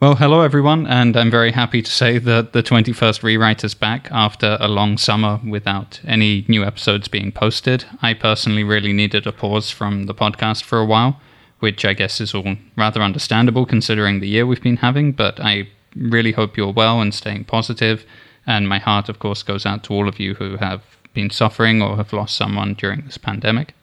Well, hello everyone, and I'm very happy to say that the 21st Rewrite is back after a long summer without any new episodes being posted. I personally really needed a pause from the podcast for a while, which I guess is all rather understandable considering the year we've been having, but I really hope you're well and staying positive, and my heart, of course, goes out to all of you who have been suffering or have lost someone during this pandemic.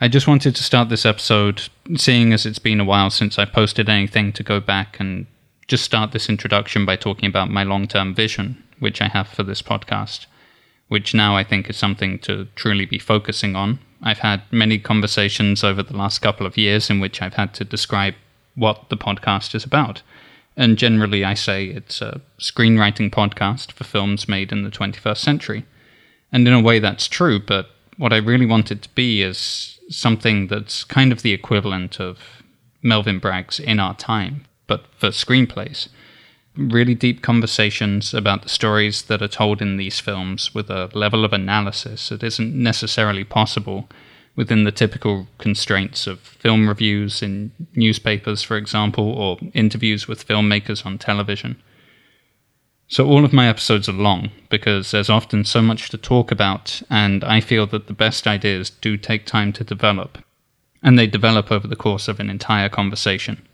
I just wanted to start this episode, seeing as it's been a while since I posted anything, to go back and just start this introduction by talking about my long term vision, which I have for this podcast, which now I think is something to truly be focusing on. I've had many conversations over the last couple of years in which I've had to describe what the podcast is about. And generally, I say it's a screenwriting podcast for films made in the 21st century. And in a way, that's true, but what I really want it to be is something that's kind of the equivalent of Melvin Bragg's In Our Time, but for screenplays. Really deep conversations about the stories that are told in these films with a level of analysis that isn't necessarily possible within the typical constraints of film reviews in newspapers, for example, or interviews with filmmakers on television. So, all of my episodes are long because there's often so much to talk about, and I feel that the best ideas do take time to develop, and they develop over the course of an entire conversation.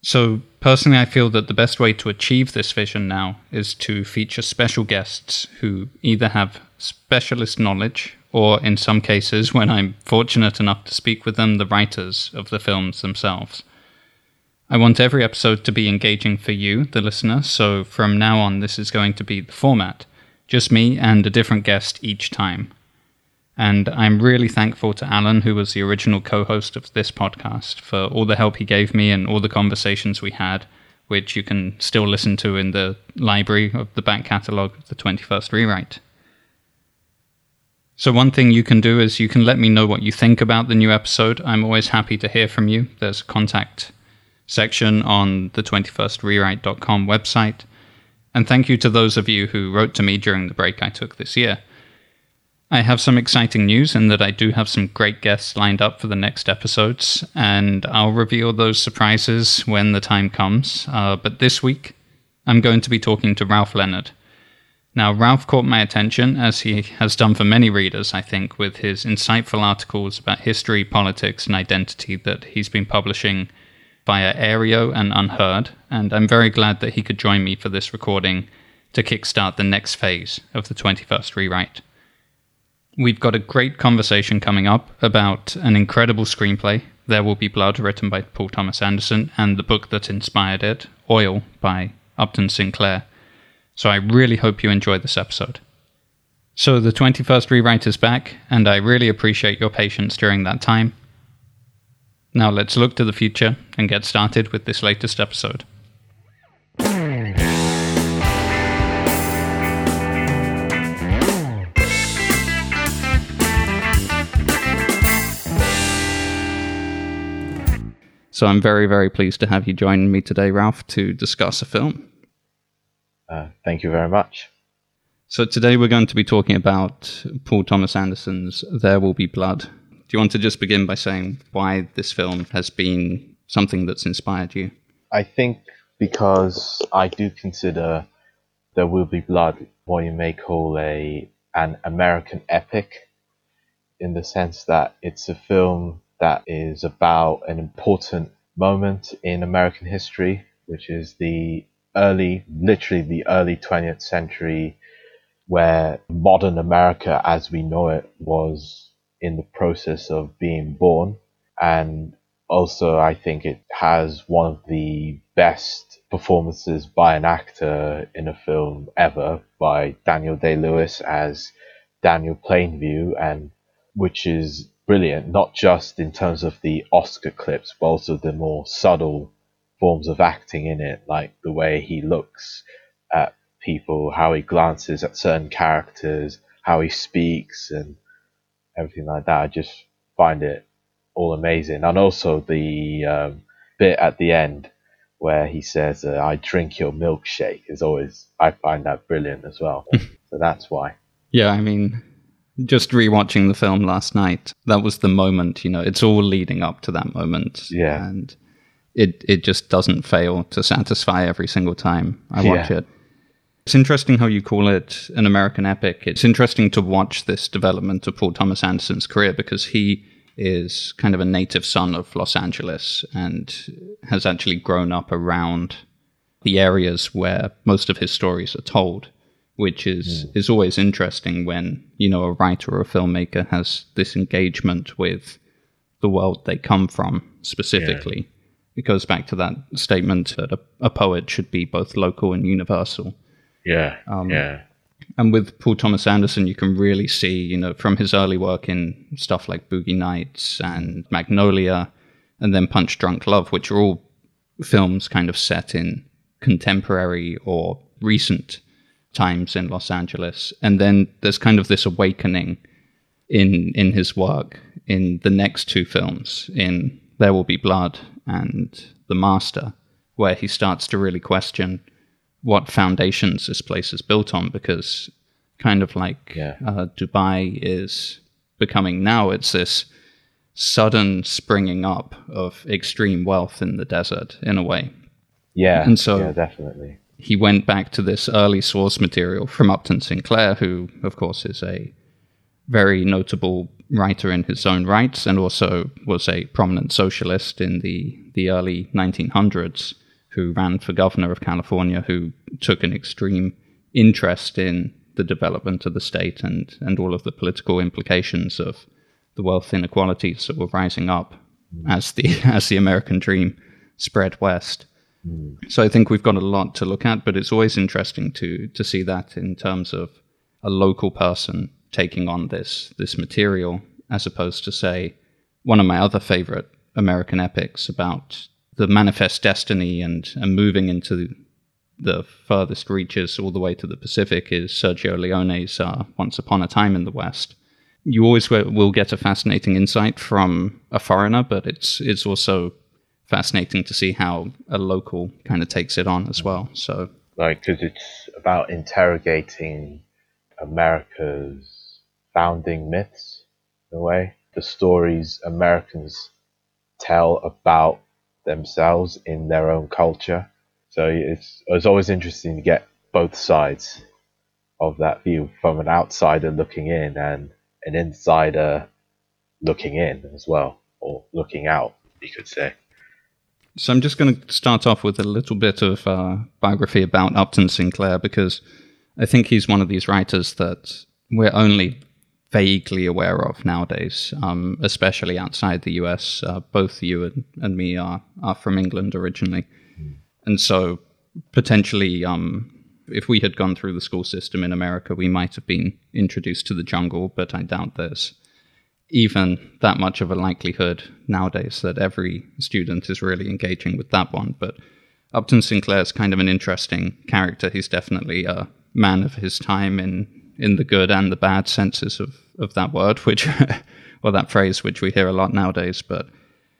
So, personally, I feel that the best way to achieve this vision now is to feature special guests who either have specialist knowledge, or in some cases, when I'm fortunate enough to speak with them, the writers of the films themselves. I want every episode to be engaging for you, the listener, so from now on, this is going to be the format just me and a different guest each time. And I'm really thankful to Alan, who was the original co host of this podcast, for all the help he gave me and all the conversations we had, which you can still listen to in the library of the back catalogue of the 21st Rewrite. So, one thing you can do is you can let me know what you think about the new episode. I'm always happy to hear from you. There's contact section on the 21strewrite.com website. And thank you to those of you who wrote to me during the break I took this year. I have some exciting news in that I do have some great guests lined up for the next episodes, and I'll reveal those surprises when the time comes. Uh, but this week, I'm going to be talking to Ralph Leonard. Now, Ralph caught my attention, as he has done for many readers, I think, with his insightful articles about history, politics, and identity that he's been publishing via Areo and Unherd, and I'm very glad that he could join me for this recording to kickstart the next phase of the 21st Rewrite. We've got a great conversation coming up about an incredible screenplay, There Will Be Blood, written by Paul Thomas Anderson, and the book that inspired it, Oil, by Upton Sinclair. So I really hope you enjoy this episode. So the 21st Rewrite is back, and I really appreciate your patience during that time. Now let's look to the future and get started with this latest episode. So I'm very, very pleased to have you join me today, Ralph, to discuss a film. Uh, thank you very much. So today we're going to be talking about Paul Thomas Anderson's There Will Be Blood, do you want to just begin by saying why this film has been something that's inspired you? I think because I do consider There Will Be Blood what you may call a an American epic in the sense that it's a film that is about an important moment in American history, which is the early, literally the early 20th century, where modern America as we know it was in the process of being born. And also, I think it has one of the best performances by an actor in a film ever by Daniel Day Lewis as Daniel Plainview, and which is brilliant, not just in terms of the Oscar clips, but also the more subtle forms of acting in it, like the way he looks at people, how he glances at certain characters, how he speaks, and everything like that. I just find it all amazing, and also the um, bit at the end where he says, uh, "I drink your milkshake" is always I find that brilliant as well. so that's why. Yeah, I mean, just rewatching the film last night, that was the moment. You know, it's all leading up to that moment. Yeah, and it it just doesn't fail to satisfy every single time I watch Yeah. it. It's interesting how you call it an American epic. It's interesting to watch this development of Paul Thomas Anderson's career because he is kind of a native son of Los Angeles and has actually grown up around the areas where most of his stories are told, which is mm. is always interesting when you know a writer or a filmmaker has this engagement with the world they come from specifically. It goes back to that statement that a, a poet should be both local and universal. Yeah. Um, yeah. And with Paul Thomas Anderson, you can really see, you know, from his early work in stuff like Boogie Nights and Magnolia and then Punch Drunk Love, which are all films kind of set in contemporary or recent times in Los Angeles. And then there's kind of this awakening in in his work in the next two films, in There Will Be Blood and The Master, where he starts to really question what foundations this place is built on because kind of like Yeah. uh, Dubai is becoming now it's this sudden springing up of extreme wealth in the desert in a way Yeah. and so- yeah, definitely. he went back to this early source material from Upton Sinclair, who, of course, is a very notable writer in his own rights and also was a prominent socialist in the, the early 1900s, who ran for governor of California, who took an extreme interest in the development of the state and, and all of the political implications of the wealth inequalities that were rising up mm. as the as the American dream spread west. Mm. So I think we've got a lot to look at, but it's always interesting to to see that in terms of a local person taking on this this material, as opposed to say one of my other favorite American epics about the manifest destiny and, and moving into the furthest reaches all the way to the Pacific is Sergio Leone's uh, Once Upon a Time in the West. You always wi- will get a fascinating insight from a foreigner, but it's it's also fascinating to see how a local kind of takes it on as well. So like because it's about interrogating America's founding myths in a way, the stories Americans tell about themselves in their own culture. So it's it's always interesting to get both sides of that view from an outsider looking in and an insider looking in as well, or looking out, you could say. So I'm just going to start off with a little bit of uh, biography about Upton Sinclair because I think he's one of these writers that we're only vaguely aware of nowadays, um, especially outside the US. Uh, both you and, and me are, are from England originally. And so potentially, um, if we had gone through the school system in America, we might have been introduced to the jungle, but I doubt there's even that much of a likelihood nowadays that every student is really engaging with that one. But Upton Sinclair is kind of an interesting character. He's definitely a man of his time in in the good and the bad senses of, of that word, which or that phrase, which we hear a lot nowadays. But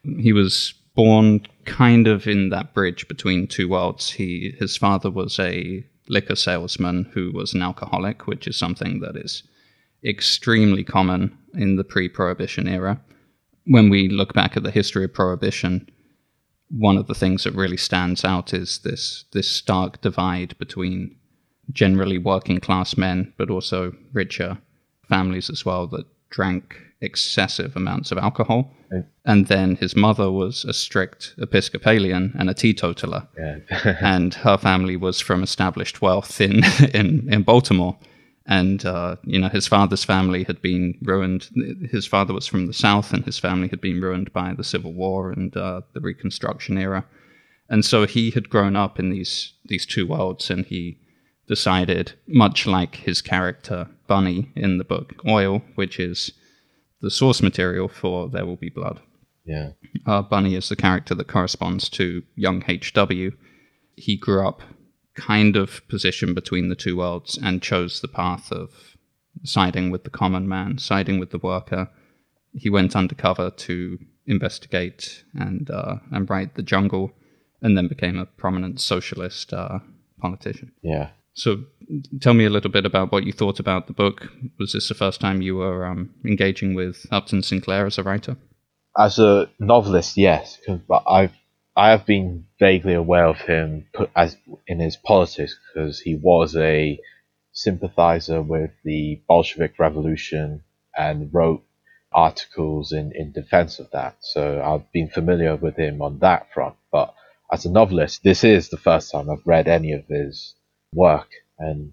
he was born kind of in that bridge between two worlds. He his father was a liquor salesman who was an alcoholic, which is something that is extremely common in the pre-prohibition era. When we look back at the history of prohibition, one of the things that really stands out is this this stark divide between generally working class men, but also richer families as well that drank excessive amounts of alcohol. Mm. And then his mother was a strict Episcopalian and a teetotaler Yeah. and her family was from established wealth in in, in Baltimore. And uh, you know his father's family had been ruined. His father was from the South, and his family had been ruined by the Civil War and uh, the Reconstruction era. And so he had grown up in these these two worlds, and he decided, much like his character Bunny in the book Oil, which is the source material for There Will Be Blood. yeah. Uh, Bunny is the character that corresponds to young HW. He grew up kind of positioned between the two worlds and chose the path of siding with the common man, siding with the worker. He went undercover to investigate and uh, and write the jungle, and then became a prominent socialist uh, politician. Yeah. So, tell me a little bit about what you thought about the book. Was this the first time you were um, engaging with Upton Sinclair as a writer? as a novelist, yes, but I've I have been vaguely aware of him as in his politics because he was a sympathizer with the Bolshevik Revolution and wrote articles in, in defense of that. So I've been familiar with him on that front. But as a novelist, this is the first time I've read any of his work. And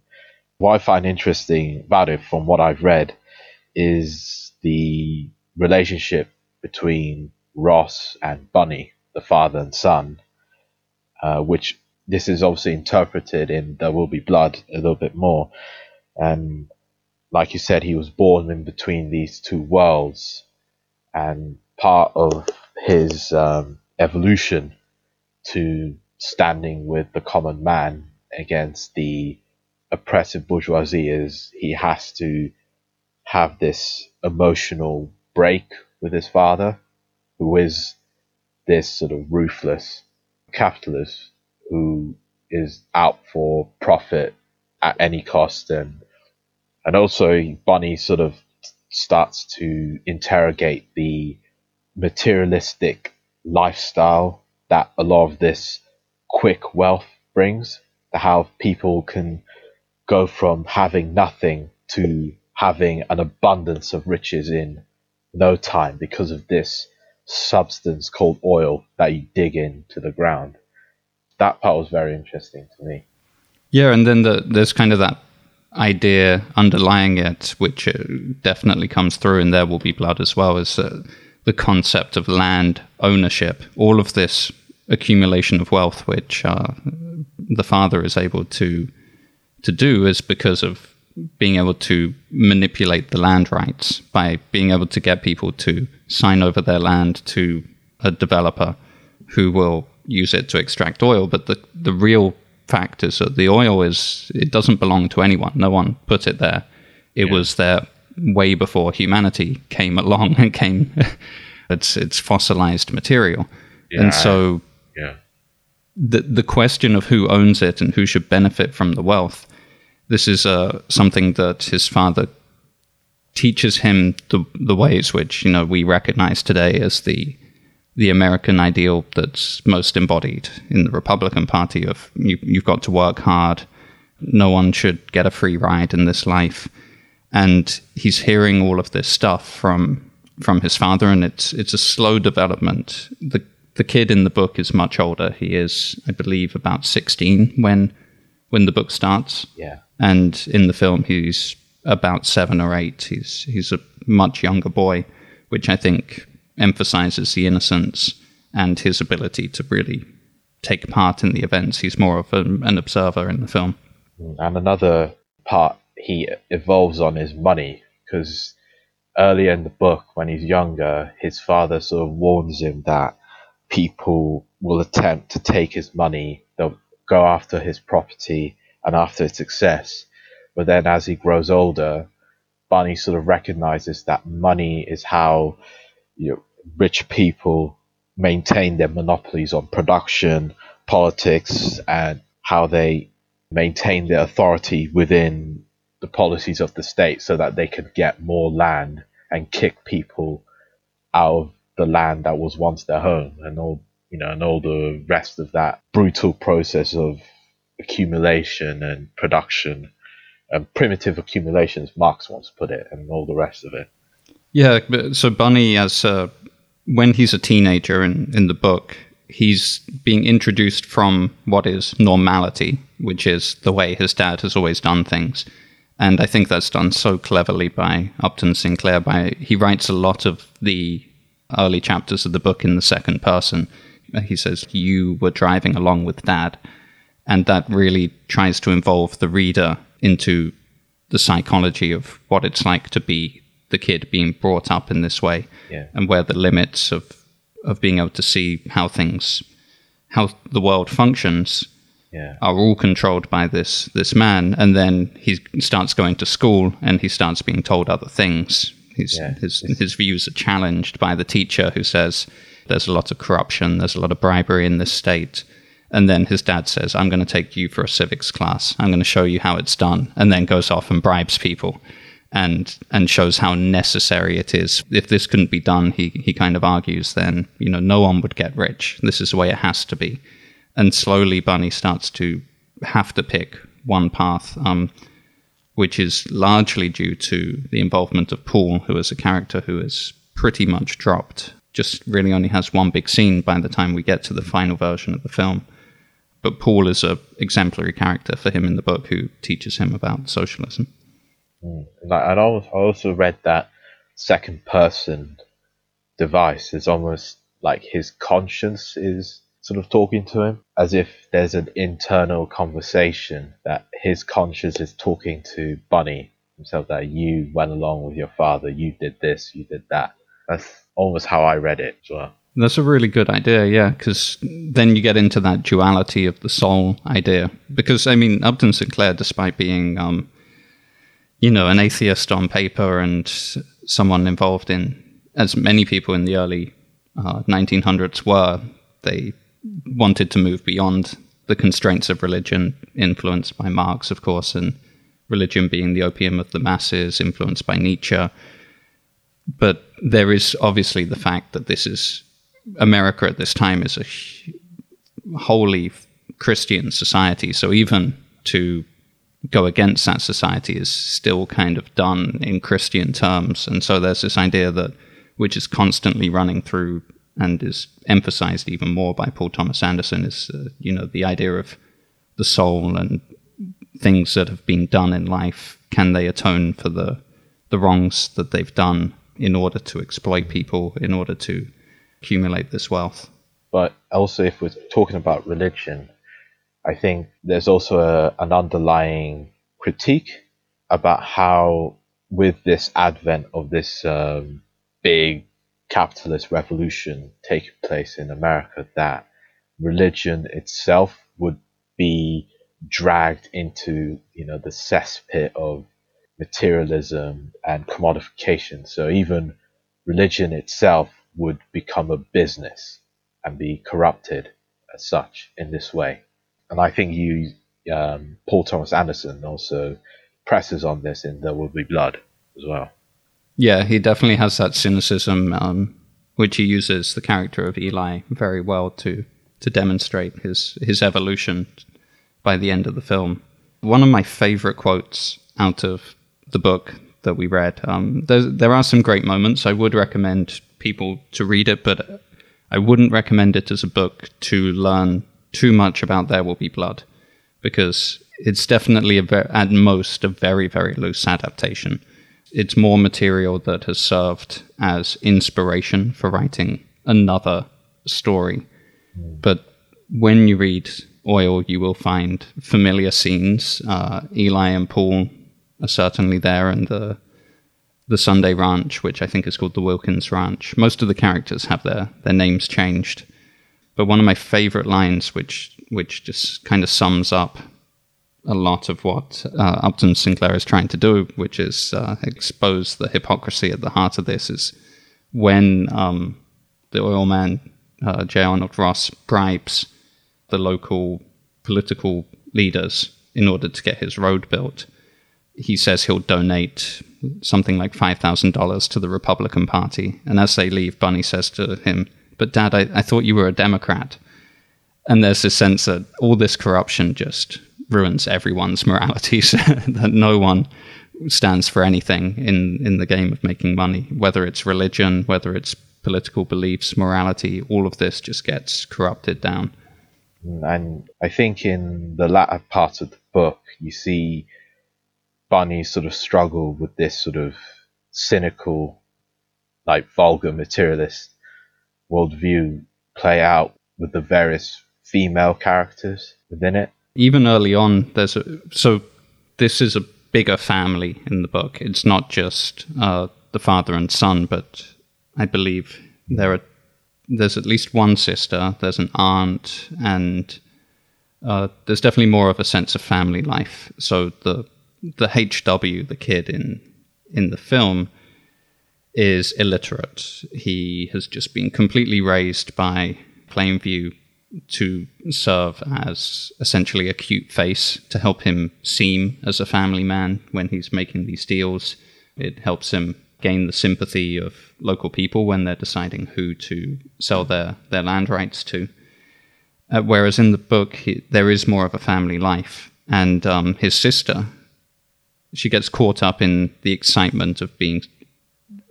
what I find interesting about it from what I've read is the relationship between Ross and Bunny, the father and son, uh, which this is obviously interpreted in There Will Be Blood a little bit more. And like you said, he was born in between these two worlds, and part of his um, evolution to standing with the common man against the oppressive bourgeoisie is he has to have this emotional break with his father, who is this sort of ruthless capitalist who is out for profit at any cost. And and also Bunny sort of starts to interrogate the materialistic lifestyle that a lot of this quick wealth brings how people can go from having nothing to having an abundance of riches in no time because of this substance called oil that you dig into the ground. That part was very interesting to me. Yeah, and then the, there's kind of that idea underlying it, which uh, definitely comes through, and there will be blood as well, is uh, the concept of land ownership. All of this accumulation of wealth, which uh, the father is able to to do, is because of being able to manipulate the land rights by being able to get people to sign over their land to a developer who will use it to extract oil. But the the real fact is that the oil is it doesn't belong to anyone. No one put it there. It yeah. was there way before humanity came along and came. it's it's fossilized material, yeah, and so yeah. The the question of who owns it and who should benefit from the wealth. This is uh, something that his father teaches him the the ways which you know we recognize today as the the American ideal that's most embodied in the Republican Party of you, you've got to work hard. No one should get a free ride in this life. And he's hearing all of this stuff from from his father, and it's it's a slow development. the The kid in the book is much older. He is, I believe, about sixteen when when the book starts. Yeah. And in the film, he's about seven or eight. He's he's a much younger boy, which I think emphasizes the innocence and his ability to really take part in the events. He's more of an, an observer in the film. Mm, and another part he evolves on is money, because earlier in the book, when he's younger, his father sort of warns him that people will attempt to take his money, they'll go after his property and after his success. But then as he grows older, Bunny sort of recognizes that money is how you know, rich people maintain their monopolies on production, politics, and how they maintain their authority within the policies of the state so that they can get more land and kick people out of the land that was once their home and all you know and all the rest of that brutal process of accumulation and production and primitive accumulation as Marx once put it and all the rest of it. Yeah, so Bunny as a when he's a teenager in, in the book, he's being introduced from what is normality, which is the way his dad has always done things. And I think that's done so cleverly by Upton Sinclair. By he writes a lot of the early chapters of the book in the second person. He says, "You were driving along with Dad," and that really tries to involve the reader into the psychology of what it's like to be the kid being brought up in this way yeah. and where the limits of of being able to see how things how the world functions yeah. are all controlled by this this man and then he starts going to school and he starts being told other things yeah. his his views are challenged by the teacher who says there's a lot of corruption there's a lot of bribery in this state and then his dad says i'm going to take you for a civics class i'm going to show you how it's done and then goes off and bribes people and and shows how necessary it is. If this couldn't be done, he he kind of argues, then you know no one would get rich. This is the way it has to be. And slowly, Bunny starts to have to pick one path, um, which is largely due to the involvement of Paul, who is a character who is pretty much dropped. Just really only has one big scene by the time we get to the final version of the film. But Paul is a exemplary character for him in the book who teaches him about socialism. Mm. I also read that second person device is almost like his conscience is sort of talking to him, as if there's an internal conversation that his conscience is talking to Bunny himself that you went along with your father, you did this, you did that. That's almost how I read it as well. That's a really good idea, yeah, because then you get into that duality of the soul idea. Because, I mean, Upton Sinclair, despite being um, you know, an atheist on paper and someone involved in, as many people in the early uh, 1900s were, they wanted to move beyond the constraints of religion, influenced by Marx, of course, and religion being the opium of the masses, influenced by Nietzsche. But there is obviously the fact that this is America at this time is a wholly Christian society. So even to go against that society is still kind of done in Christian terms. And so there's this idea that, which is constantly running through and is emphasized even more by Paul Thomas Anderson, is, uh, you know, the idea of the soul and things that have been done in life. Can they atone for the, the wrongs that they've done in order to exploit people, in order to accumulate this wealth? But also, if we're talking about religion, I think there's also a, an underlying critique about how, with this advent of this um, big capitalist revolution taking place in America, that religion itself would be dragged into you know the cesspit of materialism and commodification. So even religion itself would become a business and be corrupted as such in this way and I think you, um, Paul Thomas Anderson, also presses on this in There Will Be Blood as well. Yeah, he definitely has that cynicism, um, which he uses the character of Eli very well to to demonstrate his his evolution by the end of the film. One of my favorite quotes out of the book that we read. Um, there are some great moments. I would recommend people to read it, but I wouldn't recommend it as a book to learn too much about There Will Be Blood because it's definitely ver- at most a very very loose adaptation. It's more material that has served as inspiration for writing another story. But when you read Oil, you will find familiar scenes. Uh, Eli and Paul are certainly there, and the the Sunday Ranch, which I think is called the Wilkins Ranch. Most of the characters have their their names changed. But one of my favorite lines, which which just kind of sums up a lot of what uh, Upton Sinclair is trying to do, which is uh, expose the hypocrisy at the heart of this, is when um, the oil man, uh, J. Arnold Ross, bribes the local political leaders in order to get his road built. He says he'll donate something like $5,000 to the Republican Party. And as they leave, Bunny says to him, but dad, I, I thought you were a Democrat. And there's this sense that all this corruption just ruins everyone's morality, so that no one stands for anything in, in the game of making money, whether it's religion, whether it's political beliefs, morality, all of this just gets corrupted down. And I think in the latter part of the book, you see Bunny sort of struggle with this sort of cynical, like vulgar materialist worldview play out with the various female characters within it. Even early on, there's a so this is a bigger family in the book. It's not just uh, the father and son, but I believe there are there's at least one sister, there's an aunt, and uh, there's definitely more of a sense of family life. So the the HW, the kid in in the film, is illiterate. He has just been completely raised by Plainview to serve as essentially a cute face to help him seem as a family man when he's making these deals. It helps him gain the sympathy of local people when they're deciding who to sell their, their land rights to. Uh, whereas in the book, he, there is more of a family life. And um, his sister, she gets caught up in the excitement of being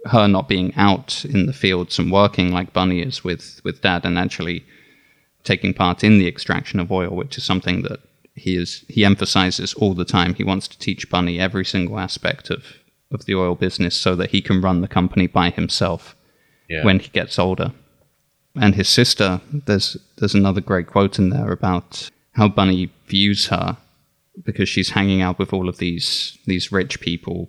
her not being out in the fields and working like Bunny is with, with dad and actually taking part in the extraction of oil, which is something that he is he emphasizes all the time. He wants to teach Bunny every single aspect of, of the oil business so that he can run the company by himself Yeah. when he gets older. And his sister, there's there's another great quote in there about how Bunny views her because she's hanging out with all of these these rich people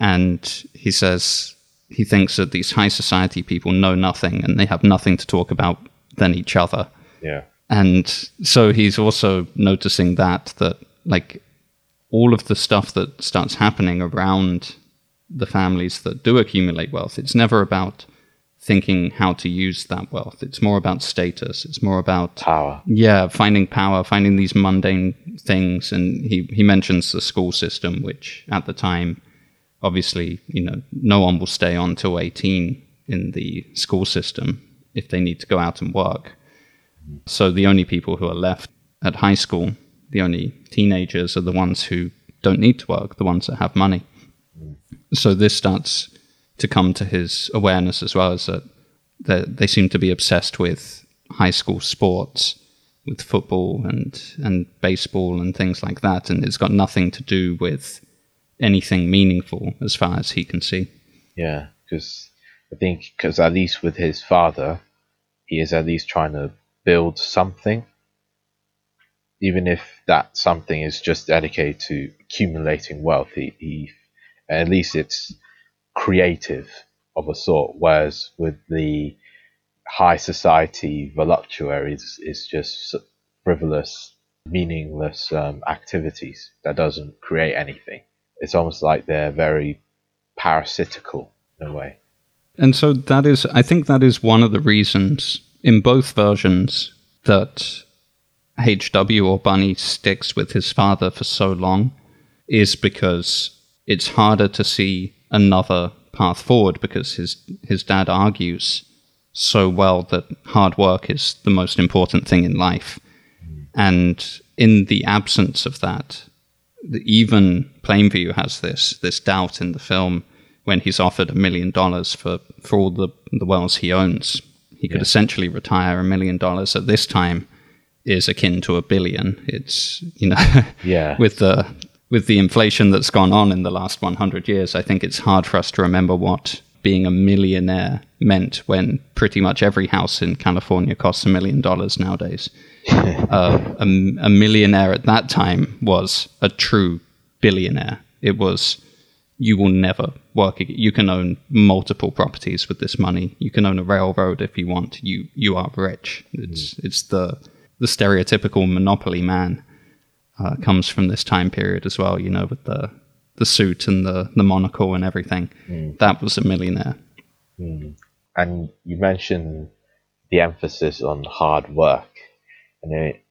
and he says he thinks that these high society people know nothing and they have nothing to talk about than each other yeah. and so he's also noticing that that like all of the stuff that starts happening around the families that do accumulate wealth it's never about thinking how to use that wealth it's more about status it's more about Power. yeah finding power finding these mundane things and he he mentions the school system which at the time obviously you know no one will stay on till 18 in the school system if they need to go out and work so the only people who are left at high school the only teenagers are the ones who don't need to work the ones that have money so this starts to come to his awareness as well as that they seem to be obsessed with high school sports, with football and and baseball and things like that, and it's got nothing to do with anything meaningful as far as he can see. Yeah, because I think because at least with his father, he is at least trying to build something, even if that something is just dedicated to accumulating wealth. He, he at least it's creative of a sort, whereas with the high society voluptuaries, is just frivolous, meaningless um, activities that doesn't create anything. It's almost like they're very parasitical in a way. And so that is, I think that is one of the reasons in both versions that HW or Bunny sticks with his father for so long is because it's harder to see another path forward because his his dad argues so well that hard work is the most important thing in life. And in the absence of that, even Plainview has this this doubt in the film when he's offered a million dollars for for all the the wells he owns. He could Yeah. essentially retire a million dollars at this time is akin to a billion. It's you know Yeah. with the with the inflation that's gone on in the last 100 years, I think it's hard for us to remember what being a millionaire meant when pretty much every house in California costs a million dollars nowadays. uh, a, a millionaire at that time was a true billionaire. It was you will never work. ag- You can own multiple properties with this money. You can own a railroad if you want. You you are rich. It's it's the the stereotypical monopoly man uh, comes from this time period as well. You know, with the the suit and the the monocle and everything. That was a millionaire. and you mentioned the emphasis on hard work, and it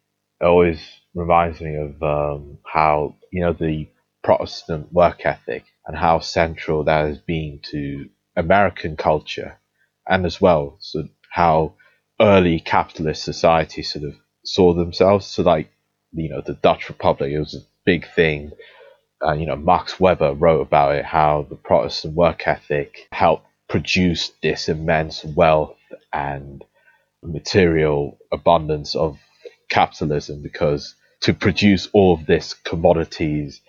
always reminds me of um, how you know the Protestant work ethic and how central that has been to American culture, and as well so how early capitalist society sort of saw themselves. So like you know the Dutch Republic, it was a big thing. Uh, you know, Max Weber wrote about it, how the Protestant work ethic helped produce this immense wealth and material abundance of capitalism because to produce all of this commodities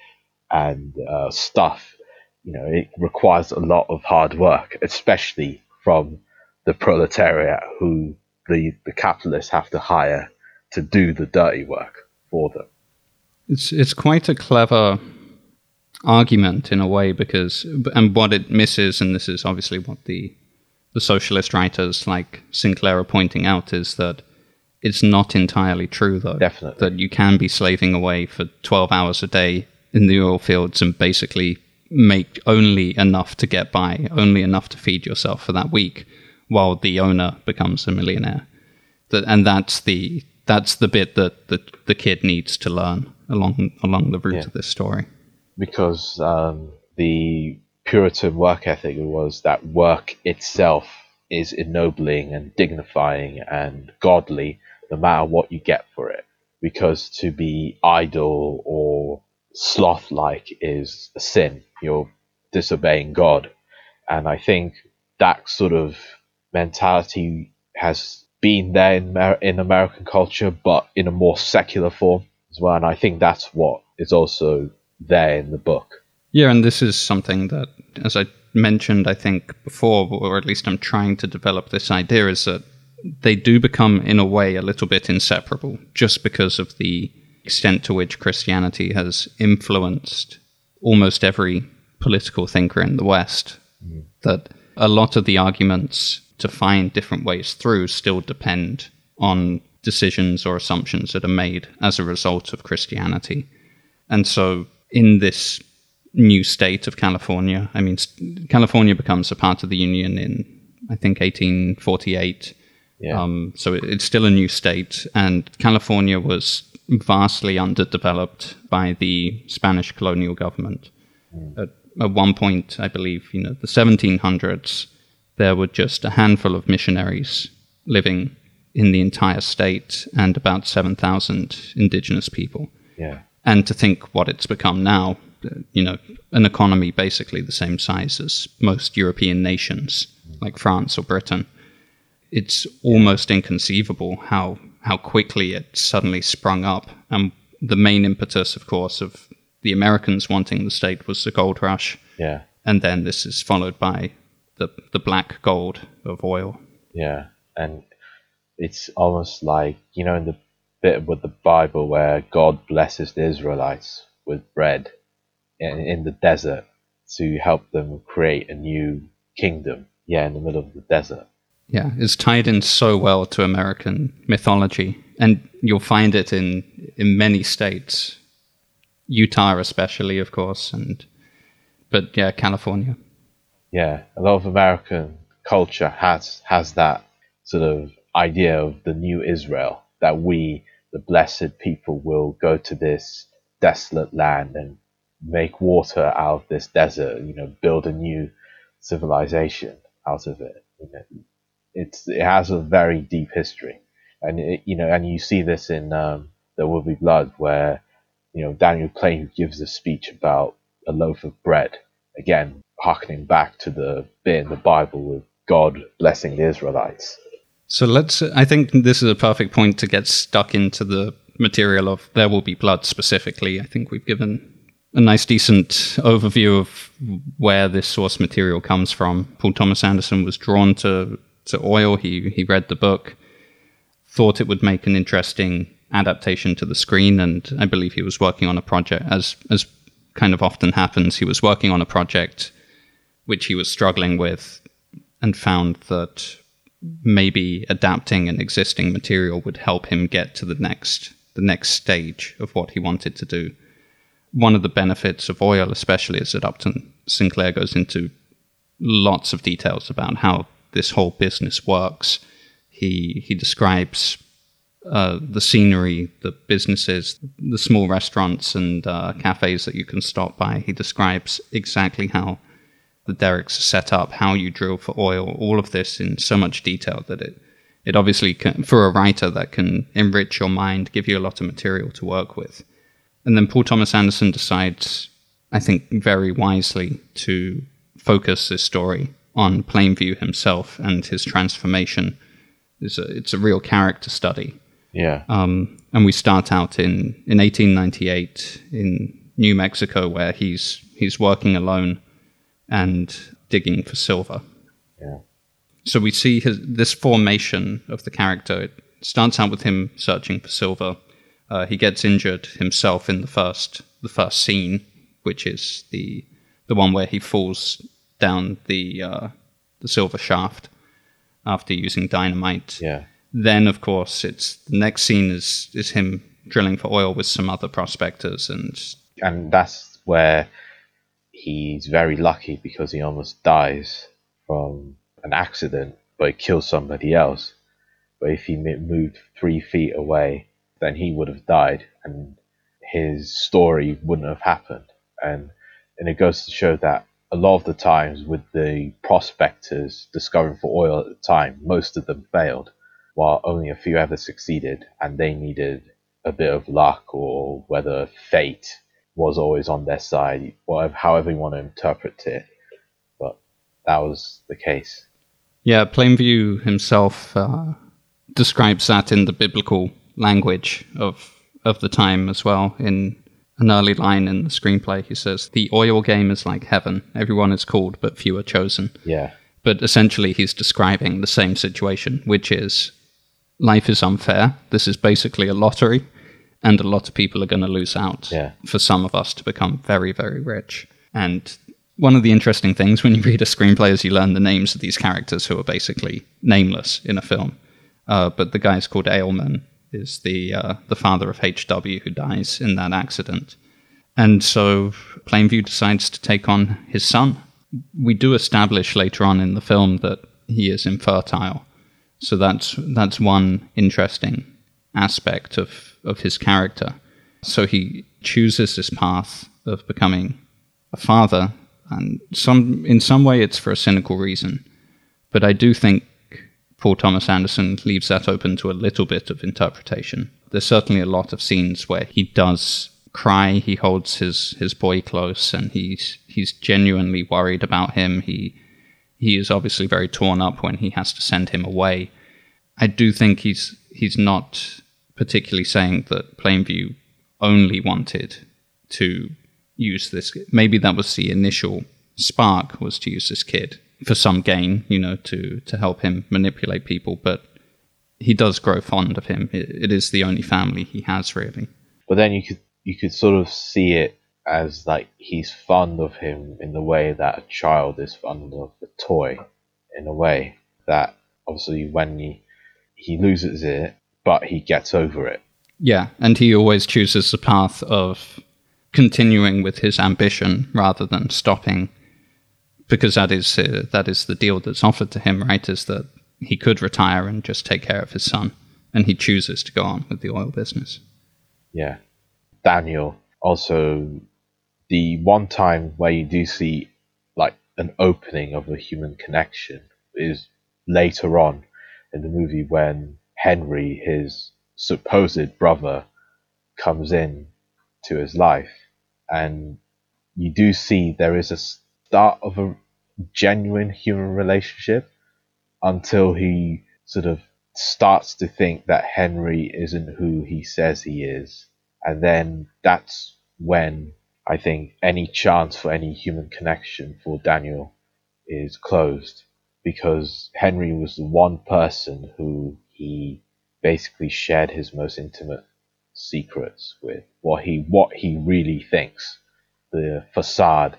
and uh, stuff, you know, it requires a lot of hard work, especially from the proletariat who the, the capitalists have to hire to do the dirty work for them. It's it's quite a clever argument in a way because and what it misses, and this is obviously what the the socialist writers like Sinclair are pointing out, is that it's not entirely true though. Definitely. that you can be slaving away for twelve hours a day in the oil fields and basically make only enough to get by, only enough to feed yourself for that week, while the owner becomes a millionaire. That and that's the that's the bit that the, the kid needs to learn along along the route Yeah. of this story. because um, the Puritan work ethic was that work itself is ennobling and dignifying and godly no matter what you get for it. Because to be idle or sloth like is a sin. You're disobeying God. And I think that sort of mentality has been there in, in American culture, but in a more secular form as well. And I think that's what is also there in the book. Yeah, and this is something that, as I mentioned, I think before, or at least I'm trying to develop this idea, is that they do become, in a way, a little bit inseparable just because of the extent to which Christianity has influenced almost every political thinker in the West. Mm. That a lot of the arguments to find different ways through still depend on decisions or assumptions that are made as a result of Christianity. And so, in this new state of California, I mean, California becomes a part of the Union in, I think, 1848. Yeah. Um, so it, it's still a new state, and California was vastly underdeveloped by the Spanish colonial government. Mm. At, at one point, I believe, you know, the 1700s, there were just a handful of missionaries living in the entire state and about 7,000 indigenous people. Yeah. And to think what it's become now, you know, an economy basically the same size as most European nations, like France or Britain. It's almost inconceivable how how quickly it suddenly sprung up. And the main impetus, of course, of the Americans wanting the state was the gold rush. Yeah. And then this is followed by the the black gold of oil. Yeah. And it's almost like, you know, in the bit with the Bible where God blesses the Israelites with bread in, in the desert to help them create a new kingdom. Yeah, in the middle of the desert. Yeah, it's tied in so well to American mythology, and you'll find it in in many states, Utah especially, of course, and but yeah, California. Yeah, a lot of American culture has has that sort of idea of the new Israel that we, the blessed people, will go to this desolate land and make water out of this desert. You know, build a new civilization out of it. You know, it's it has a very deep history, and it, you know, and you see this in um, There Will Be Blood, where you know Daniel Craig gives a speech about a loaf of bread, again harkening back to the bit in the Bible with God blessing the Israelites. So let's. I think this is a perfect point to get stuck into the material of There Will Be Blood specifically. I think we've given a nice, decent overview of where this source material comes from. Paul Thomas Anderson was drawn to to oil. He he read the book, thought it would make an interesting adaptation to the screen, and I believe he was working on a project as as kind of often happens. He was working on a project which he was struggling with, and found that maybe adapting an existing material would help him get to the next the next stage of what he wanted to do. One of the benefits of oil, especially, is that Upton Sinclair goes into lots of details about how this whole business works. He he describes uh, the scenery, the businesses, the small restaurants and uh, cafes that you can stop by. He describes exactly how the derricks are set up, how you drill for oil, all of this in so much detail that it it obviously can, for a writer that can enrich your mind, give you a lot of material to work with. And then Paul Thomas Anderson decides, I think very wisely, to focus this story on Plainview himself and his transformation. It's a, it's a real character study. Yeah. Um, and we start out in, in 1898 in New Mexico, where he's he's working alone and digging for silver. Yeah. So we see his, this formation of the character. It starts out with him searching for silver. Uh, he gets injured himself in the first the first scene, which is the the one where he falls down the uh, the silver shaft after using dynamite. Yeah. Then, of course, it's the next scene is is him drilling for oil with some other prospectors, and and that's where he's very lucky because he almost dies from an accident, but he kills somebody else. But if he moved three feet away, then he would have died, and his story wouldn't have happened. And and it goes to show that a lot of the times with the prospectors discovering for oil at the time, most of them failed, while only a few ever succeeded, and they needed a bit of luck or whether fate was always on their side, whatever, however you want to interpret it. But that was the case. Yeah, Plainview himself uh, describes that in the biblical language of of the time as well. In an early line in the screenplay, he says, "The oil game is like heaven. Everyone is called, but few are chosen." Yeah. But essentially, he's describing the same situation, which is life is unfair. This is basically a lottery, and a lot of people are going to lose out. Yeah. For some of us to become very, very rich, and one of the interesting things when you read a screenplay is you learn the names of these characters who are basically nameless in a film. Uh, but the guy is called Ailman, is the uh, the father of HW who dies in that accident, and so Plainview decides to take on his son. We do establish later on in the film that he is infertile, so that's that's one interesting aspect of of his character. So he chooses this path of becoming a father, and some in some way it's for a cynical reason, but I do think Paul Thomas Anderson leaves that open to a little bit of interpretation. There's certainly a lot of scenes where he does cry, he holds his, his boy close, and he's he's genuinely worried about him. He he is obviously very torn up when he has to send him away. I do think he's he's not particularly saying that Plainview only wanted to use this. Maybe that was the initial spark was to use this kid for some gain, you know, to to help him manipulate people. But he does grow fond of him. It, it is the only family he has, really. But then you could you could sort of see it as like he's fond of him in the way that a child is fond of a toy, in a way that obviously when he he loses it, but he gets over it. Yeah, and he always chooses the path of continuing with his ambition rather than stopping because that is uh, that is the deal that's offered to him, right? Is that he could retire and just take care of his son, and he chooses to go on with the oil business. Yeah, Daniel also the one time where you do see like an opening of a human connection is later on in the movie when Henry, his supposed brother, comes in to his life, and you do see there is a start of a genuine human relationship until he sort of starts to think that Henry isn't who he says he is. And then that's when I think any chance for any human connection for Daniel is closed because Henry was the one person who he basically shared his most intimate secrets with what he what he really thinks the facade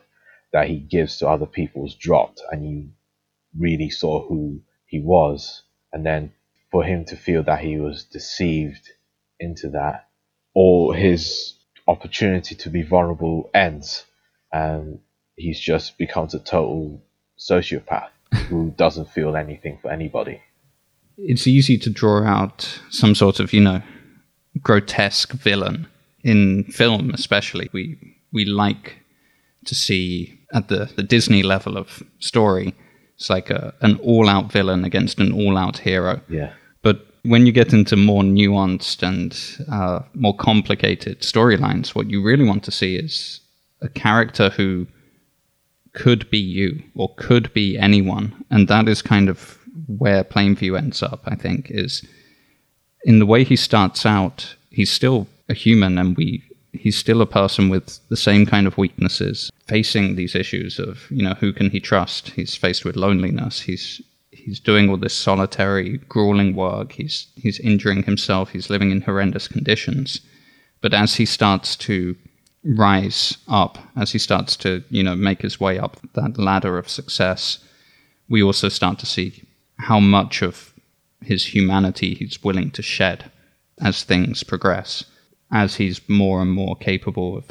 that he gives to other people people's dropped and you really saw who he was. And then for him to feel that he was deceived into that or his opportunity to be vulnerable ends and he's just becomes a total sociopath who doesn't feel anything for anybody. It's easy to draw out some sort of you know grotesque villain in film especially. We we like to see at the, the Disney level of story. It's like a, an all out villain against an all out hero. Yeah. But when you get into more nuanced and uh, more complicated storylines, what you really want to see is a character who could be you or could be anyone. And that is kind of where Plainview ends up, I think, is in the way he starts out, he's still a human and we he's still a person with the same kind of weaknesses, facing these issues of, you know, who can he trust? He's faced with loneliness. He's he's doing all this solitary, grueling work. He's he's injuring himself. He's living in horrendous conditions. But as he starts to rise up, as he starts to, you know, make his way up that ladder of success, we also start to see how much of his humanity he's willing to shed as things progress as he's more and more capable of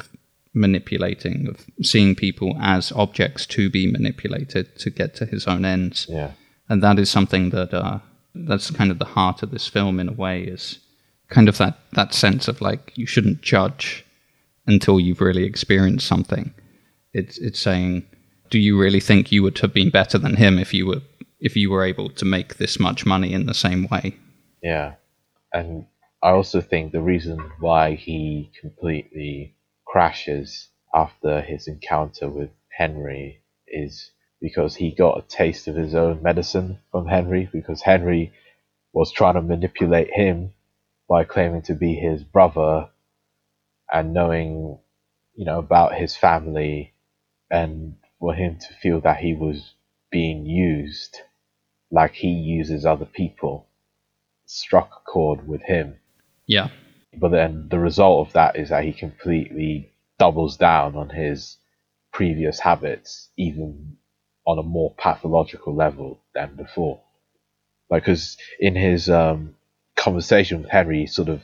manipulating, of seeing people as objects to be manipulated to get to his own ends. Yeah. And that is something that uh, that's kind of the heart of this film in a way is kind of that, that sense of like you shouldn't judge until you've really experienced something. It's it's saying Do you really think you would have been better than him if you were if you were able to make this much money in the same way? Yeah. And I also think the reason why he completely crashes after his encounter with Henry is because he got a taste of his own medicine from Henry because Henry was trying to manipulate him by claiming to be his brother and knowing you know about his family and for him to feel that he was being used like he uses other people struck a chord with him Yeah. but then the result of that is that he completely doubles down on his previous habits, even on a more pathological level than before. Like, because in his um, conversation with Henry, he sort of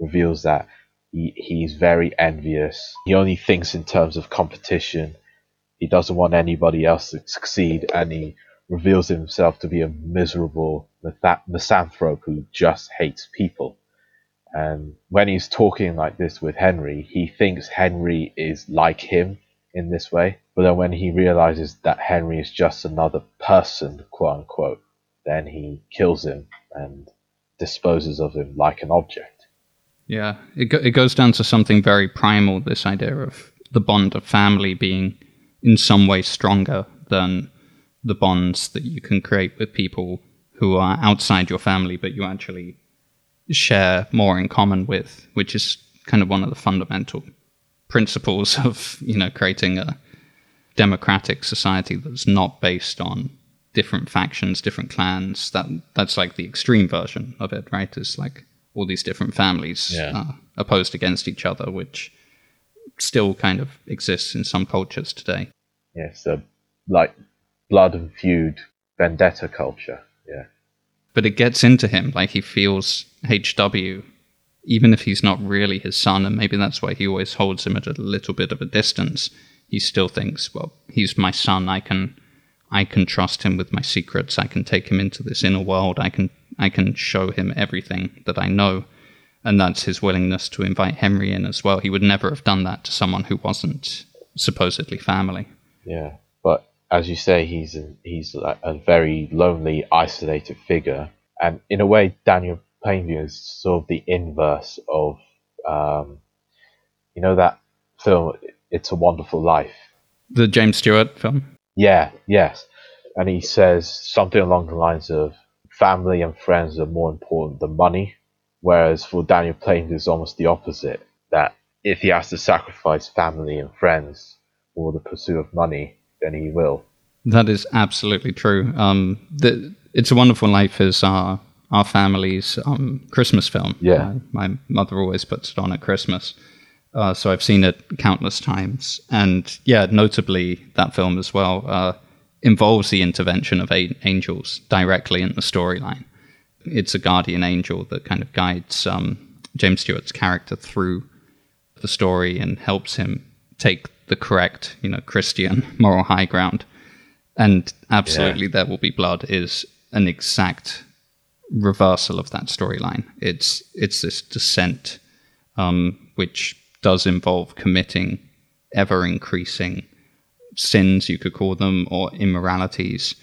reveals that he, he's very envious. He only thinks in terms of competition. He doesn't want anybody else to succeed, and he reveals himself to be a miserable misanthrope who just hates people. And when he's talking like this with Henry, he thinks Henry is like him in this way. But then when he realizes that Henry is just another person, quote unquote, then he kills him and disposes of him like an object. Yeah, it, go- it goes down to something very primal this idea of the bond of family being in some way stronger than the bonds that you can create with people who are outside your family, but you actually share more in common with, which is kind of one of the fundamental principles of you know creating a democratic society that's not based on different factions, different clans. That that's like the extreme version of it, right? Is like all these different families Yeah. uh, opposed against each other, which still kind of exists in some cultures today. Yeah, so like blood and feud vendetta culture. Yeah. But it gets into him, like he feels HW, even if he's not really his son, and maybe that's why he always holds him at a little bit of a distance. He still thinks, well, he's my son. I can, I can trust him with my secrets. I can take him into this inner world. I can, I can show him everything that I know, and that's his willingness to invite Henry in as well. He would never have done that to someone who wasn't supposedly family. Yeah, as you say, he's a, he's a very lonely, isolated figure, and in a way, Daniel Plainview is sort of the inverse of, um, you know, that film "It's a Wonderful Life." The James Stewart film. Yeah, yes, and he says something along the lines of family and friends are more important than money, whereas for Daniel Plainview, it's almost the opposite. That if he has to sacrifice family and friends for the pursuit of money, then he will. That is absolutely true. Um, the, it's a Wonderful Life is our our family's um, Christmas film. Yeah. Uh, my mother always puts it on at Christmas, uh, so I've seen it countless times. And yeah, notably that film as well uh, involves the intervention of a- angels directly in the storyline. It's a guardian angel that kind of guides um, James Stewart's character through the story and helps him take the correct, you know, Christian moral high ground. And absolutely, there will be blood is an exact reversal of that storyline. It's it's this descent, um, which does involve committing ever increasing sins, you could call them, or immoralities.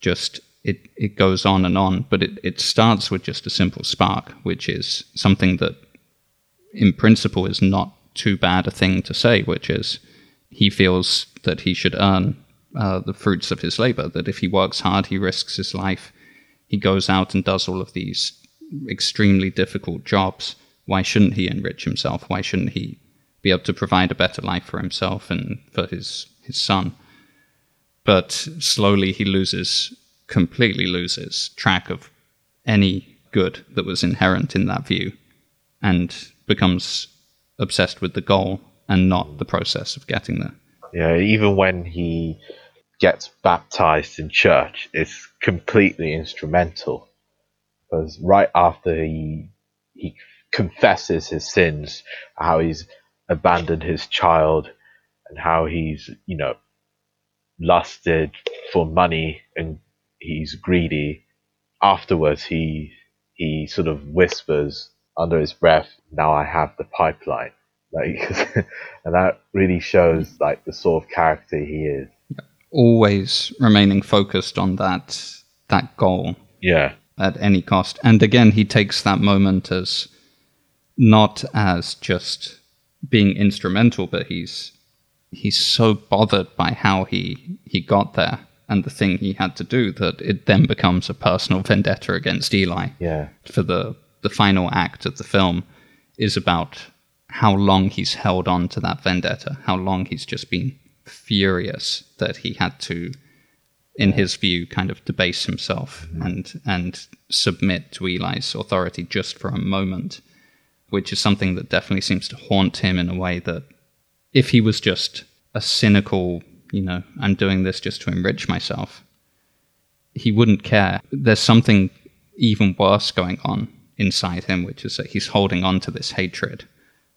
Just it it goes on and on, but it, it starts with just a simple spark, which is something that in principle is not too bad a thing to say, which is he feels that he should earn uh, the fruits of his labor, that if he works hard, he risks his life, he goes out and does all of these extremely difficult jobs. Why shouldn't he enrich himself? Why shouldn't he be able to provide a better life for himself and for his, his son? But slowly he loses, completely loses track of any good that was inherent in that view and becomes obsessed with the goal and not the process of getting there. Yeah, even when he gets baptized in church, it's completely instrumental. Because right after he he confesses his sins, how he's abandoned his child, and how he's you know lusted for money and he's greedy. Afterwards, he he sort of whispers under his breath, "Now I have the pipeline." Like, and that really shows like the sort of character he is. always remaining focused on that that goal Yeah. at any cost. And again, he takes that moment as not as just being instrumental, but he's he's so bothered by how he he got there and the thing he had to do that it then becomes a personal vendetta against Eli Yeah. for the the final act of the film is about how long he's held on to that vendetta, how long he's just been furious that he had to, in his view, kind of debase himself mm-hmm. and and submit to Eli's authority just for a moment, which is something that definitely seems to haunt him in a way that if he was just a cynical, you know, I'm doing this just to enrich myself, he wouldn't care. There's something even worse going on inside him, which is that he's holding on to this hatred.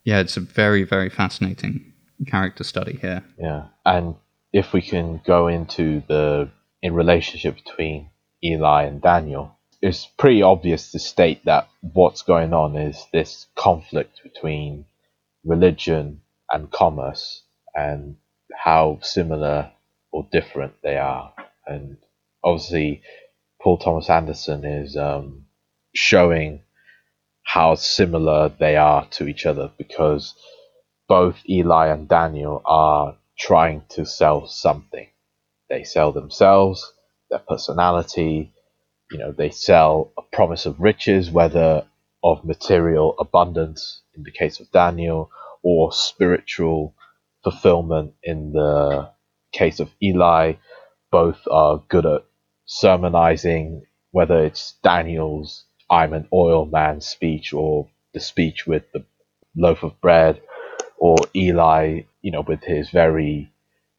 Yeah, it's a very, very fascinating character study here. Yeah, and if we can go into the in relationship between Eli and Daniel, it's pretty obvious to state that what's going on is this conflict between religion and commerce, and how similar or different they are. And obviously, Paul Thomas Anderson is um, showing how similar they are to each other because both Eli and Daniel are trying to sell something. They sell themselves, their personality, you know, they sell a promise of riches, whether of material abundance in the case of Daniel, or spiritual fulfillment in the case of Eli. Both are good at sermonizing, whether it's Daniel's I'm an oil man speech or the speech with the loaf of bread or Eli, you know, with his very,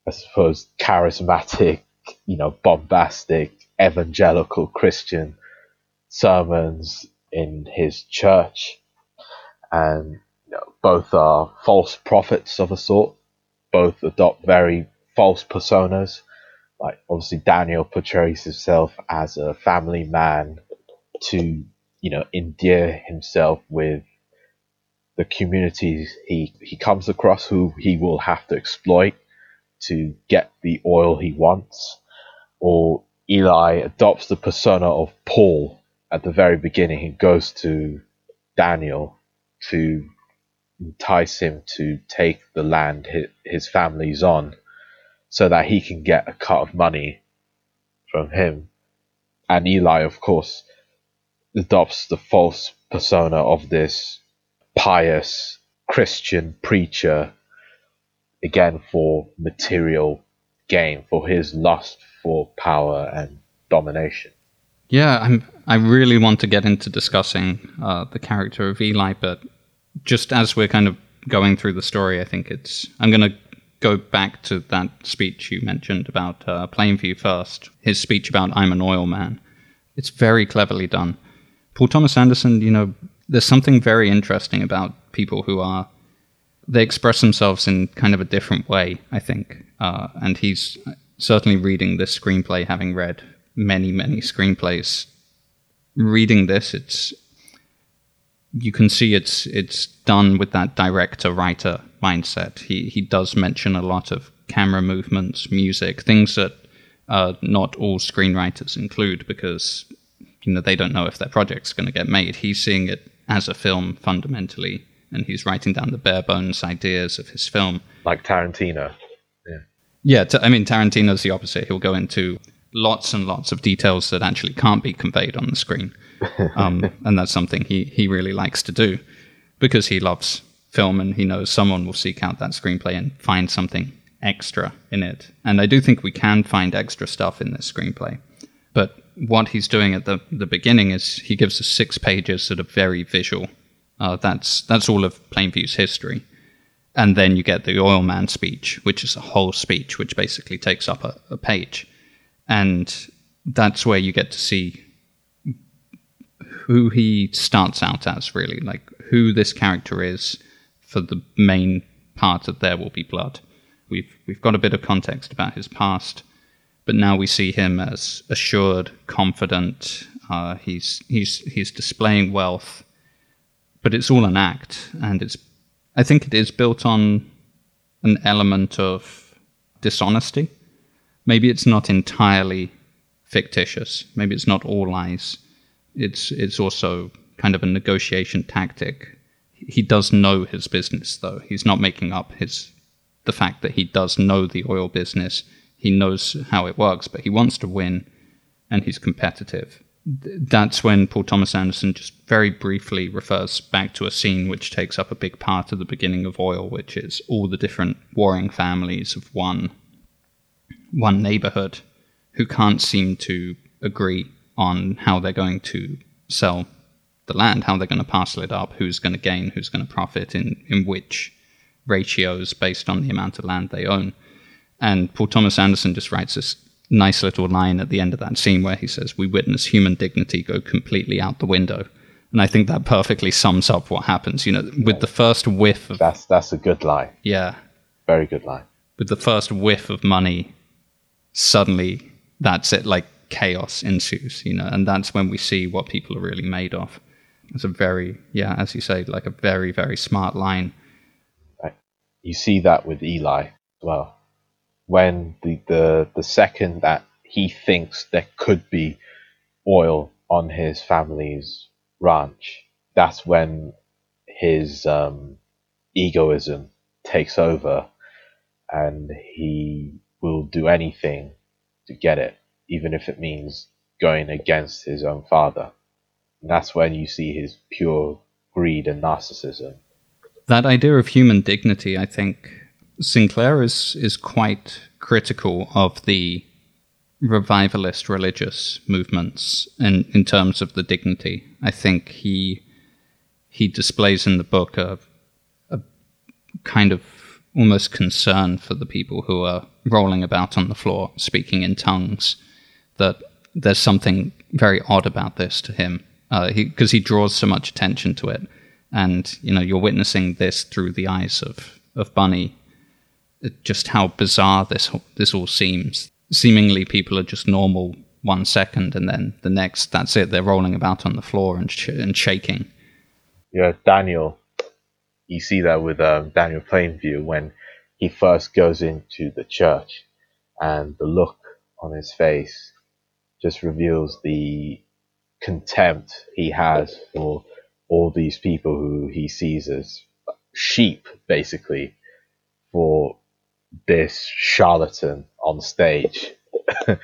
I suppose, charismatic, you know, bombastic, evangelical Christian sermons in his church. And you know, both are false prophets of a sort. Both adopt very false personas. Like, obviously, Daniel portrays himself as a family man to, you know, endear himself with the communities he, he comes across who he will have to exploit to get the oil he wants. Or Eli adopts the persona of Paul at the very beginning. He goes to Daniel to entice him to take the land his family's on so that he can get a cut of money from him. And Eli, of course, adopts the false persona of this pious Christian preacher, again for material gain, for his lust for power and domination. Yeah, I'm. I really want to get into discussing uh, the character of Eli, but just as we're kind of going through the story, I think it's. I'm going to go back to that speech you mentioned about uh, Plainview first. His speech about I'm an oil man. It's very cleverly done. Paul Thomas Anderson, you know, there's something very interesting about people who are. They express themselves in kind of a different way, I think. Uh, and he's certainly reading this screenplay, having read many, many screenplays. Reading this, it's you can see it's it's done with that director writer mindset. He he does mention a lot of camera movements, music, things that uh, not all screenwriters include because you know they don't know if their project's going to get made. He's seeing it as a film fundamentally, and he's writing down the bare bones ideas of his film. Like Tarantino. Yeah, yeah. t- I mean Tarantino's the opposite. He'll go into lots and lots of details that actually can't be conveyed on the screen, um, and that's something he he really likes to do because he loves film and he knows someone will seek out that screenplay and find something extra in it. And I do think we can find extra stuff in this screenplay, but what he's doing at the the beginning is he gives us six pages that are very visual. Uh, that's that's all of Plainview's history and then you get the oil man speech, which is a whole speech, which basically takes up a, a page, and that's where you get to see who he starts out as, really, like who this character is for the main part of There Will Be Blood. We've we've got a bit of context about his past, but now we see him as assured, confident. Uh, he's he's he's displaying wealth, but it's all an act, and it's I think it is built on an element of dishonesty. maybe it's not entirely fictitious. Maybe it's not all lies. It's it's also kind of a negotiation tactic. He does know his business though. He's not making up his the fact that he does know the oil business. He knows how it works, but he wants to win and he's competitive. That's when Paul Thomas Anderson just very briefly refers back to a scene which takes up a big part of the beginning of Oil, which is all the different warring families of one one neighborhood who can't seem to agree on how they're going to sell the land, how they're going to parcel it up, who's going to gain, who's going to profit, in, in which ratios based on the amount of land they own. And Paul Thomas Anderson just writes this nice little line at the end of that scene where he says, We witness human dignity go completely out the window. And I think that perfectly sums up what happens. You know, with the first whiff of. That's, that's a good line. Yeah. Very good line. With the first whiff of money, suddenly that's it. Like chaos ensues, you know, and that's when we see what people are really made of. It's a very, yeah, as you say, like a very, very smart line. You see that with Eli as well. When the, the, the second that he thinks there could be oil on his family's ranch, that's when his um, egoism takes over and he will do anything to get it even if it means going against his own father. And that's when you see his pure greed and narcissism. That idea of human dignity, I think Sinclair is, is quite critical of the revivalist religious movements in, in terms of the dignity. I think he he displays in the book a, a kind of almost concern for the people who are rolling about on the floor speaking in tongues that there's something very odd about this to him because uh, he, he draws so much attention to it, and you know you're witnessing this through the eyes of of Bunny. Just how bizarre this this all seems. Seemingly, people are just normal one second, and then the next, that's it. They're rolling about on the floor and sh- and shaking. Yeah, Daniel. You see that with um, Daniel Plainview when he first goes into the church, and the look on his face just reveals the contempt he has for all these people who he sees as sheep, basically, for this charlatan on stage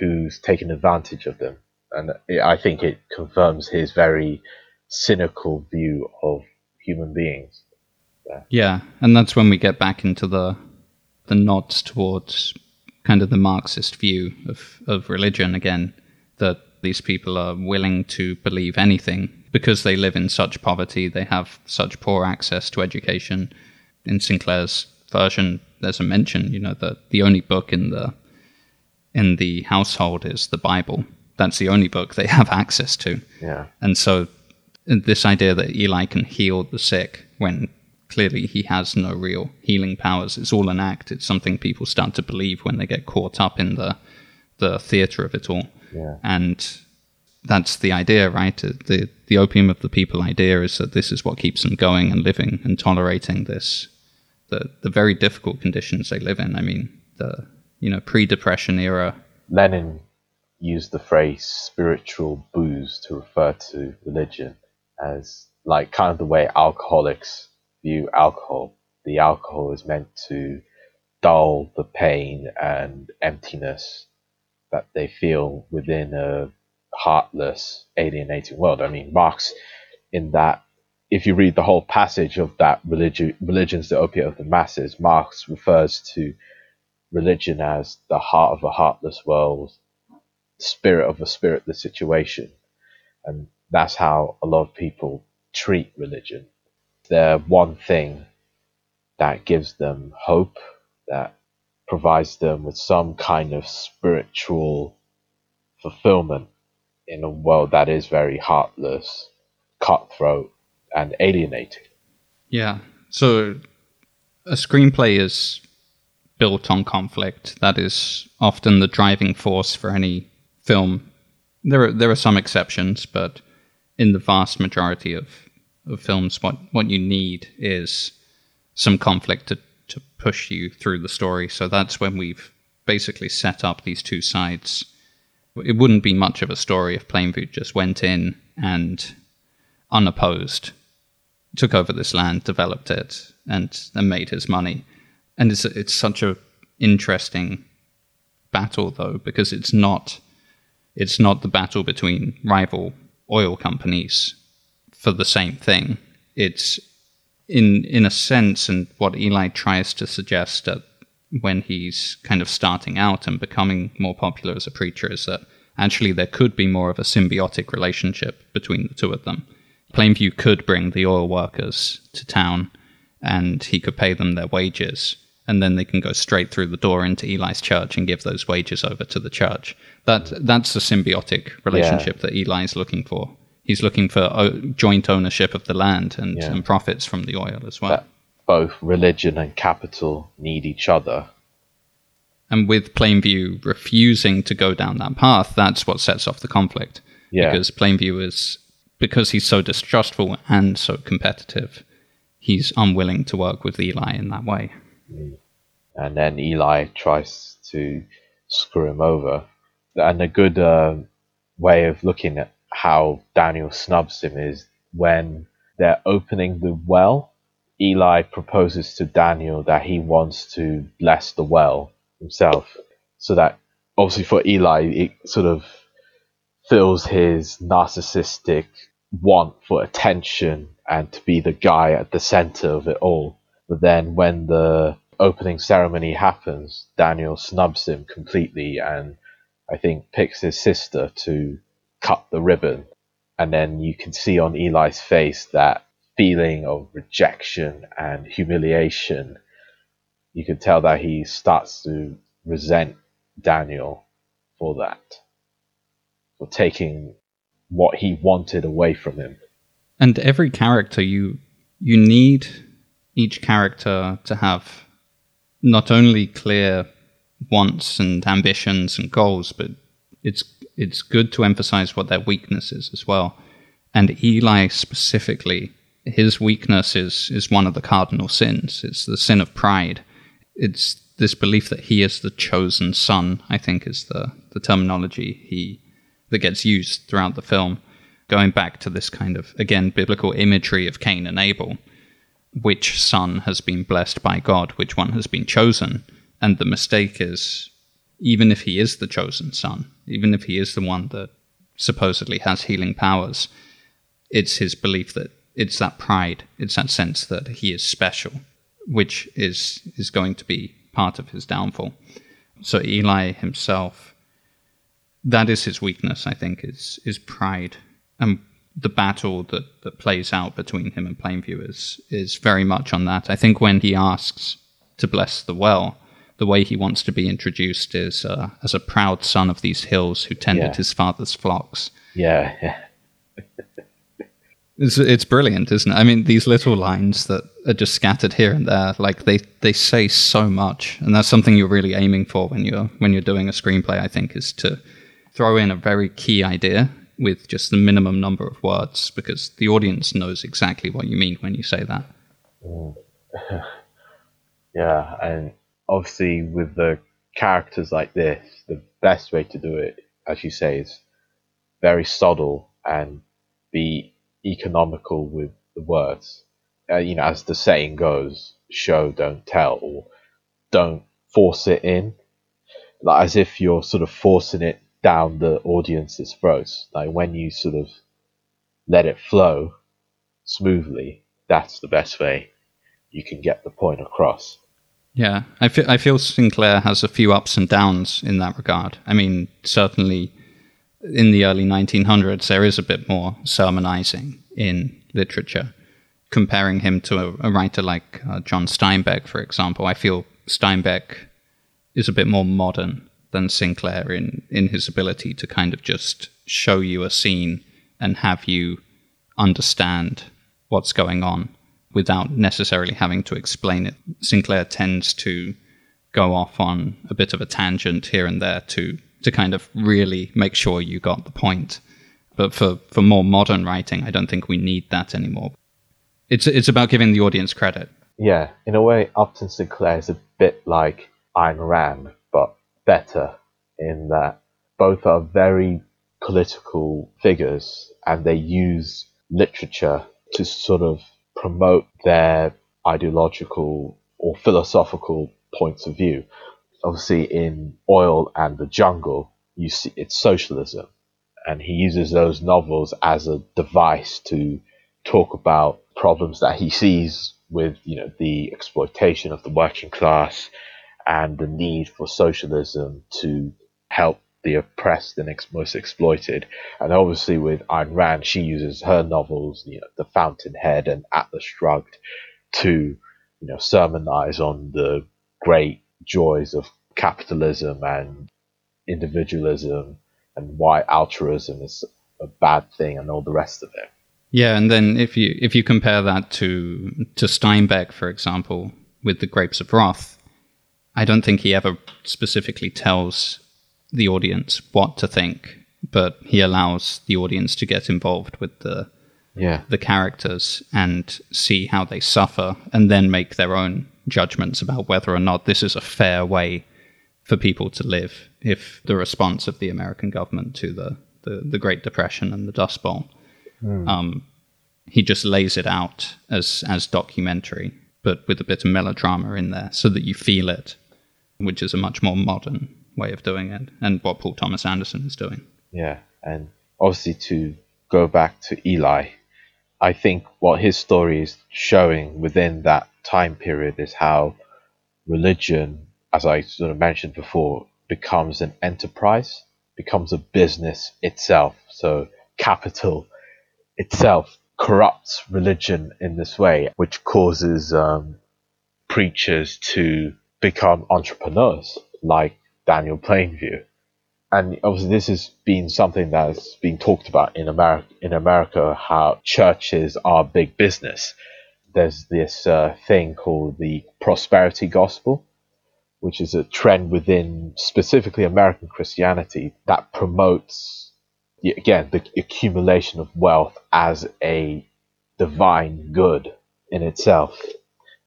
who's taken advantage of them. And I think it confirms his very cynical view of human beings. Yeah. yeah, and that's when we get back into the the nods towards kind of the Marxist view of, of religion again, that these people are willing to believe anything because they live in such poverty, they have such poor access to education. In Sinclair's version, there's a mention, you know, that the only book in the in the household is the Bible. That's the only book they have access to. Yeah. And so this idea that Eli can heal the sick when clearly he has no real healing powers. It's all an act. It's something people start to believe when they get caught up in the the theater of it all. Yeah. And that's the idea, right? Uh, the the opium of the people idea is that this is what keeps them going and living and tolerating this the the very difficult conditions they live in. I mean, the you know pre-depression era. Lenin used the phrase spiritual booze to refer to religion as like kind of the way alcoholics view alcohol. The alcohol is meant to dull the pain and emptiness that they feel within a heartless, alienating world. I mean, Marx, in that, if you read the whole passage of that religion, religion's the opiate of the masses, Marx refers to religion as the heart of a heartless world, spirit of a spiritless situation. And that's how a lot of people treat religion the one thing that gives them hope, that provides them with some kind of spiritual fulfillment in a world that is very heartless, cutthroat, and alienating. Yeah. So a screenplay is built on conflict. That is often the driving force for any film. There are there are some exceptions, but in the vast majority of of films, what what you need is some conflict to to push you through the story. So that's when we've basically set up these two sides. It wouldn't be much of a story if Plainview just went in and unopposed took over this land, developed it, and, and made his money. And it's it's such a interesting battle though because it's not it's not the battle between rival oil companies for the same thing. It's in in a sense, and what Eli tries to suggest that when he's kind of starting out and becoming more popular as a preacher is that actually there could be more of a symbiotic relationship between the two of them. Plainview could bring the oil workers to town and he could pay them their wages and then they can go straight through the door into Eli's church and give those wages over to the church. That that's a symbiotic relationship yeah. that Eli is looking for. He's looking for o- joint ownership of the land and, yeah. and profits from the oil as well. That both religion and capital need each other. And with Plainview refusing to go down that path, that's what sets off the conflict. Yeah. Because Plainview is because he's so distrustful and so competitive, he's unwilling to work with Eli in that way. And then Eli tries to screw him over. And a good uh, way of looking at how Daniel snubs him is when they're opening the well. Eli proposes to Daniel that he wants to bless the well himself. So that obviously for Eli, it sort of fills his narcissistic want for attention and to be the guy at the center of it all. But then when the opening ceremony happens, Daniel snubs him completely and I think picks his sister to cut the ribbon. And then you can see on Eli's face that feeling of rejection and humiliation. You can tell that he starts to resent Daniel for that, for taking what he wanted away from him. And every character you you need each character to have not only clear wants and ambitions and goals, but it's it's good to emphasize what their weakness is as well. And Eli specifically, his weakness is is one of the cardinal sins. It's the sin of pride. It's this belief that he is the chosen son. I think is the the terminology he that gets used throughout the film, going back to this kind of, again, biblical imagery of Cain and Abel. Which son has been blessed by God? Which one has been chosen? And the mistake is, even if he is the chosen son, even if he is the one that supposedly has healing powers, it's his belief that it's that pride, it's that sense that he is special, which is is going to be part of his downfall. So Eli himself that is his weakness, I think, is is pride. And the battle that, that plays out between him and Plainview is is very much on that. I think when he asks to bless the well, the way he wants to be introduced is uh, as a proud son of these hills who tended yeah. his father's flocks. Yeah, yeah. it's, it's brilliant, isn't it? I mean, these little lines that are just scattered here and there, like they, they say so much, and that's something you're really aiming for when you're when you're doing a screenplay. I think is to throw in a very key idea with just the minimum number of words because the audience knows exactly what you mean when you say that. Mm. yeah, and obviously with the characters like this, the best way to do it, as you say, is very subtle and be economical with the words. Uh, you know, as the saying goes, show, don't tell, or don't force it in. Like as if you're sort of forcing it down the audience's throats. Like when you sort of let it flow smoothly, that's the best way you can get the point across. Yeah, I feel I feel Sinclair has a few ups and downs in that regard. I mean, certainly in the early 1900s, there is a bit more sermonizing in literature. Comparing him to a, a writer like uh, John Steinbeck, for example, I feel Steinbeck is a bit more modern than Sinclair in in his ability to kind of just show you a scene and have you understand what's going on without necessarily having to explain it. Sinclair tends to go off on a bit of a tangent here and there to to kind of really make sure you got the point. But for, for more modern writing, I don't think we need that anymore. It's it's about giving the audience credit. Yeah, in a way, Upton Sinclair is a bit like Ayn Rand, better in that both are very political figures and they use literature to sort of promote their ideological or philosophical points of view. Obviously, in Oil and the Jungle, you see it's socialism, and he uses those novels as a device to talk about problems that he sees with you know the exploitation of the working class and the need for socialism to help the oppressed and ex- most exploited. And obviously, with Ayn Rand, she uses her novels, you know, The Fountainhead and Atlas Shrugged, to you know sermonize on the great joys of capitalism and individualism and why altruism is a bad thing and all the rest of it. Yeah, and then if you if you compare that to to Steinbeck, for example, with the Grapes of Wrath, I don't think he ever specifically tells the audience what to think, but he allows the audience to get involved with the yeah the characters and see how they suffer, and then make their own judgments about whether or not this is a fair way for people to live. If the response of the American government to the the, the Great Depression and the Dust Bowl, mm. um, he just lays it out as as documentary, but with a bit of melodrama in there, so that you feel it, which is a much more modern way of doing it, and what Paul Thomas Anderson is doing. Yeah, and obviously to go back to Eli, I think what his story is showing within that time period is how religion, as I sort of mentioned before, becomes an enterprise, becomes a business itself. So capital itself corrupts religion in this way, which causes um, preachers to become entrepreneurs like Daniel Plainview. And obviously, this has been something that's been talked about in America. In America, how churches are big business. There's this uh, thing called the prosperity gospel, which is a trend within specifically American Christianity that promotes, again, the accumulation of wealth as a divine good in itself,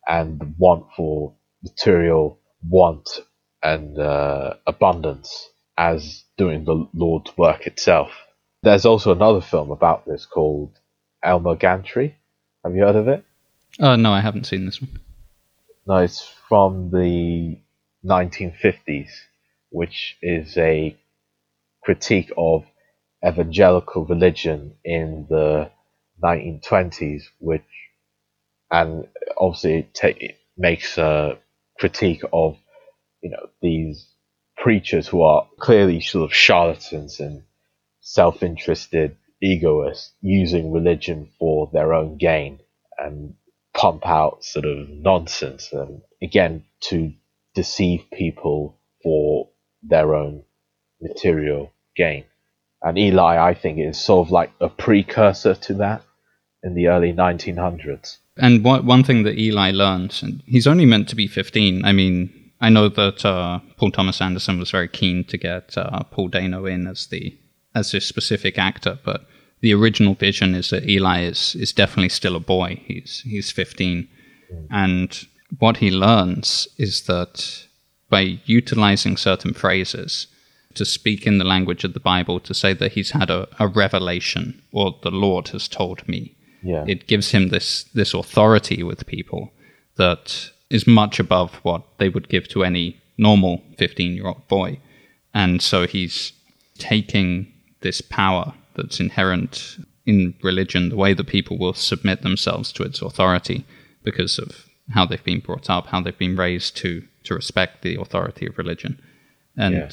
and the want for material want and uh, abundance as doing the Lord's work itself. There's also another film about this called Elmer Gantry. Have you heard of it? Uh, no, I haven't seen this one. No, it's from the 1950s, which is a critique of evangelical religion in the 1920s, which, and obviously it, ta- it makes a critique of you know these preachers who are clearly sort of charlatans and self-interested egoists using religion for their own gain and pump out sort of nonsense and again to deceive people for their own material gain. And Eli, I think, is sort of like a precursor to that in the early 1900s. And one, one thing that Eli learned, and he's only meant to be 15. I mean, I know that uh, Paul Thomas Anderson was very keen to get uh, Paul Dano in as the as this specific actor, but the original vision is that Eli is is definitely still a boy. He's he's 15, mm. and what he learns is that by utilizing certain phrases to speak in the language of the Bible, to say that he's had a, a revelation or the Lord has told me, yeah. it gives him this this authority with people that is much above what they would give to any normal 15 year old boy. And so he's taking this power that's inherent in religion, the way that people will submit themselves to its authority because of how they've been brought up, how they've been raised to, to respect the authority of religion. And yeah.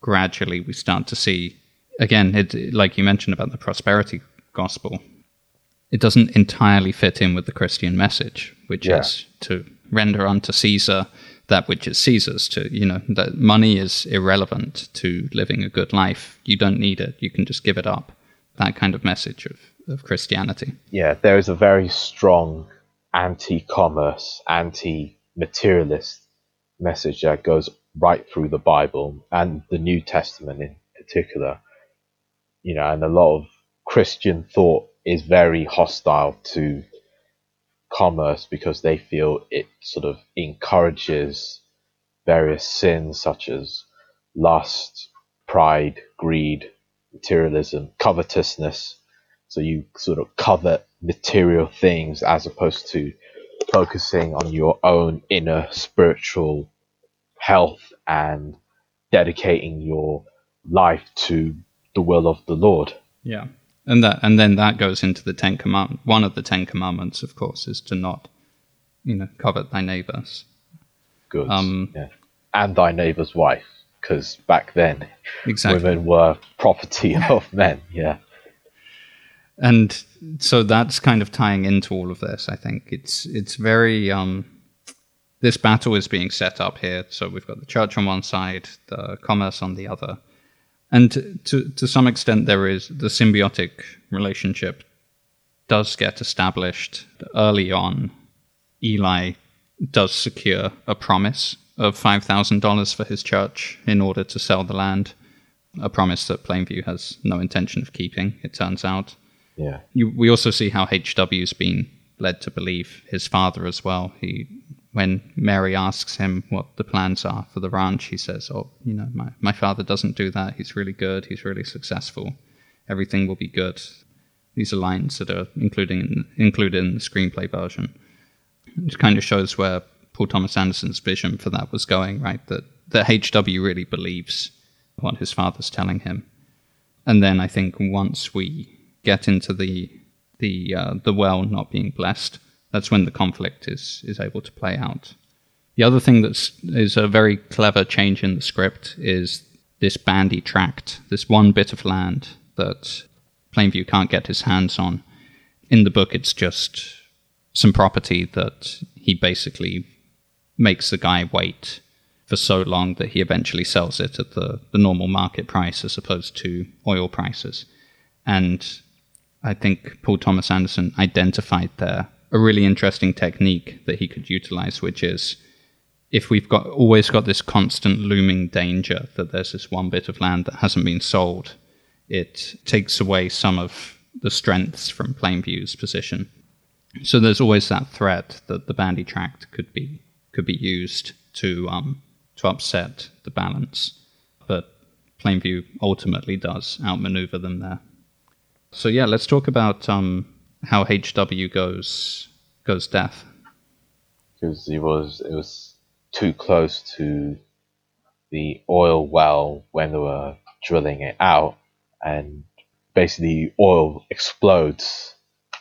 gradually we start to see, again, it, like you mentioned about the prosperity gospel, it doesn't entirely fit in with the Christian message, which yeah. is to render unto Caesar that which is Caesar's. To you know that money is irrelevant to living a good life. You don't need it. You can just give it up. That kind of message of, of Christianity. Yeah, there is a very strong anti-commerce, anti-materialist message that goes right through the Bible and the New Testament in particular. You know, and a lot of Christian thought is very hostile to commerce because they feel it sort of encourages various sins such as lust, pride, greed, materialism, covetousness. So you sort of covet material things as opposed to focusing on your own inner spiritual health and dedicating your life to the will of the Lord. Yeah. And that and then that goes into the Ten Commandments. One of the Ten Commandments, of course, is to not, you know, covet thy neighbors. Good. Um, yeah. And thy neighbor's wife, because back then, exactly. women were property of men. Yeah. And so that's kind of tying into all of this. I think it's it's very um, this battle is being set up here. So we've got the church on one side, the commerce on the other, and to to some extent there is the symbiotic relationship does get established early on. Eli does secure a promise of five thousand dollars for his church in order to sell the land, a promise that Plainview has no intention of keeping. It turns out. Yeah. You, we also see how HW's been led to believe his father as well. He when Mary asks him what the plans are for the ranch, he says, Oh, you know, my, my father doesn't do that. He's really good. He's really successful. Everything will be good. These are lines that are including in, included in the screenplay version. It kind of shows where Paul Thomas Anderson's vision for that was going, right? That, that HW really believes what his father's telling him. And then I think once we get into the the uh, the well not being blessed, that's when the conflict is is able to play out. The other thing that's is a very clever change in the script is this bandy tract, this one bit of land that Plainview can't get his hands on. In the book, it's just some property that he basically makes the guy wait for so long that he eventually sells it at the, the normal market price as opposed to oil prices. And I think Paul Thomas Anderson identified there a really interesting technique that he could utilize, which is if we've got always got this constant looming danger that there's this one bit of land that hasn't been sold, it takes away some of the strengths from Plainview's position. So there's always that threat that the bandy tract could be could be used to um, to upset the balance, but Plainview ultimately does outmaneuver them there. So yeah, let's talk about um, how HW goes goes deaf. Because it was it was too close to the oil well when they were drilling it out, and basically oil explodes,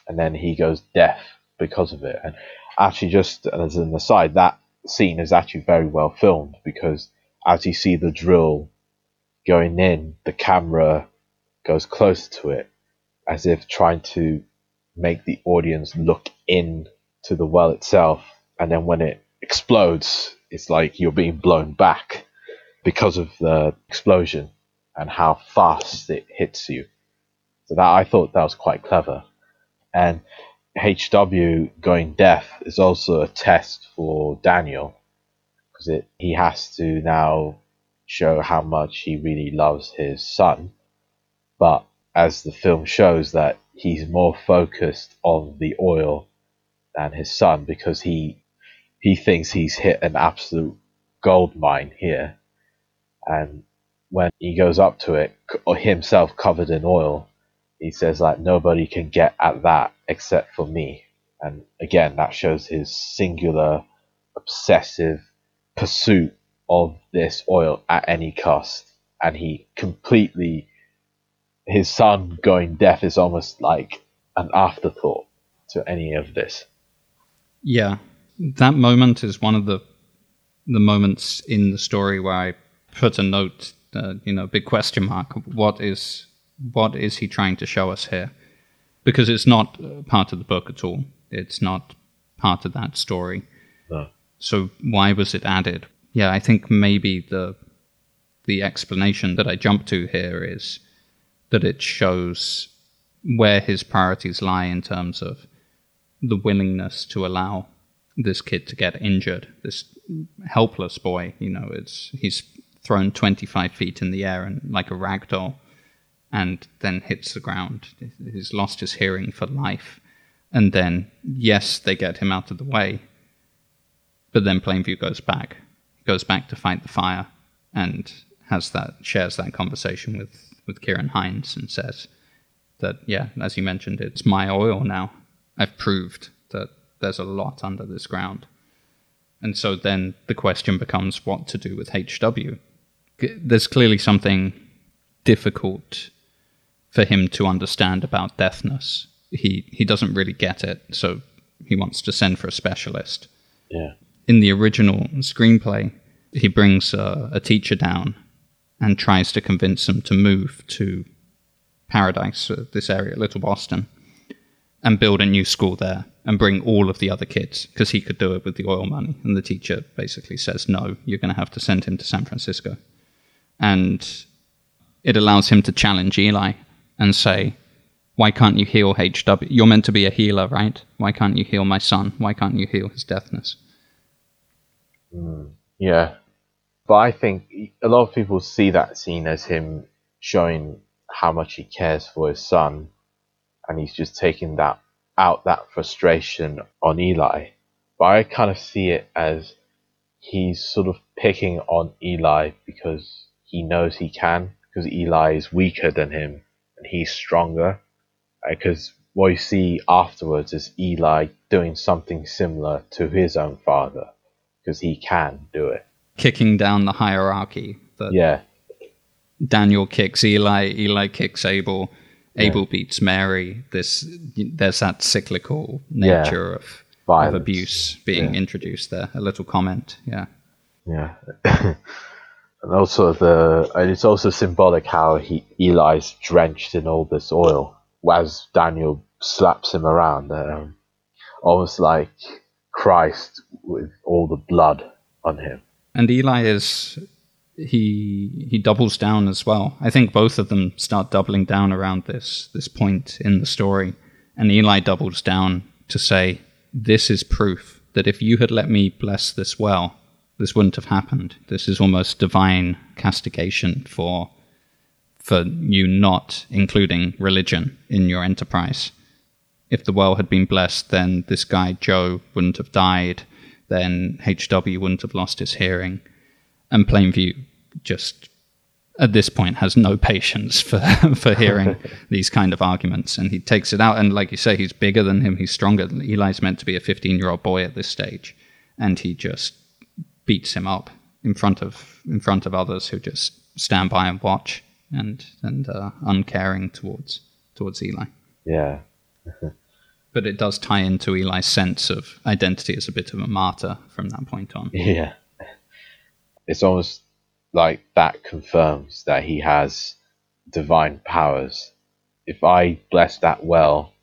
and then he goes deaf because of it. And actually, just as an aside, that scene is actually very well filmed because as you see the drill going in, the camera goes close to it, as if trying to make the audience look in to the well itself, and then when it explodes, it's like you're being blown back because of the explosion and how fast it hits you. So that I thought that was quite clever. And HW going deaf is also a test for Daniel because he has to now show how much he really loves his son. But as the film shows that he's more focused on the oil than his son because he he thinks he's hit an absolute gold mine here. And when he goes up to it, himself covered in oil, he says like nobody can get at that except for me. And again, that shows his singular, obsessive pursuit of this oil at any cost. And he completely his son going deaf is almost like an afterthought to any of this. Yeah, that moment is one of the the moments in the story where I put a note, uh, you know, big question mark. What is what is he trying to show us here? Because it's not part of the book at all. It's not part of that story. No. So why was it added? Yeah, I think maybe the the explanation that I jump to here is that it shows where his priorities lie in terms of the willingness to allow this kid to get injured, this helpless boy. You know, it's he's thrown 25 feet in the air and like a rag doll, and then hits the ground. He's lost his hearing for life, and then yes, they get him out of the way, but then Plainview goes back, goes back to fight the fire, and has that shares that conversation with with Ciarán Hinds and says that yeah, as you mentioned, it's my oil now. I've proved that there's a lot under this ground. And so then the question becomes what to do with HW. There's clearly something difficult for him to understand about deafness. He he doesn't really get it, so he wants to send for a specialist. Yeah. In the original screenplay, he brings a, a teacher down and tries to convince them to move to Paradise, this area, Little Boston, and build a new school there and bring all of the other kids because he could do it with the oil money. And the teacher basically says, no, you're going to have to send him to San Francisco. And it allows him to challenge Eli and say, why can't you heal HW? You're meant to be a healer, right? Why can't you heal my son? Why can't you heal his deafness? Mm, yeah. But I think a lot of people see that scene as him showing how much he cares for his son, and he's just taking that out that frustration on Eli. But I kind of see it as he's sort of picking on Eli because he knows he can, because Eli is weaker than him and he's stronger. Uh, because what you see afterwards is Eli doing something similar to his own father, because he can do it. Kicking down the hierarchy. That yeah. Daniel kicks Eli, Eli kicks Abel, Abel yeah. beats Mary. This there's that cyclical nature yeah. of, of abuse being yeah. introduced there. A little comment, yeah. Yeah. and also the and it's also symbolic how he Eli's drenched in all this oil as Daniel slaps him around, um, almost like Christ with all the blood on him. And Eli is he he doubles down as well. I think both of them start doubling down around this this point in the story, and Eli doubles down to say, "This is proof that if you had let me bless this well, this wouldn't have happened. This is almost divine castigation for for you not including religion in your enterprise. If the well had been blessed, then this guy Joe wouldn't have died. Then HW wouldn't have lost his hearing." and Plainview just at this point has no patience for for hearing these kind of arguments. And he takes it out and like you say he's bigger than him. He's stronger. Eli's meant to be a 15 year old boy at this stage. And he just beats him up in front of in front of others who just stand by and watch and and uh, uncaring towards towards eli. Yeah but it does tie into eli's sense of identity as a bit of a martyr from that point on yeah it's almost like that confirms that he has divine powers. If I bless that well,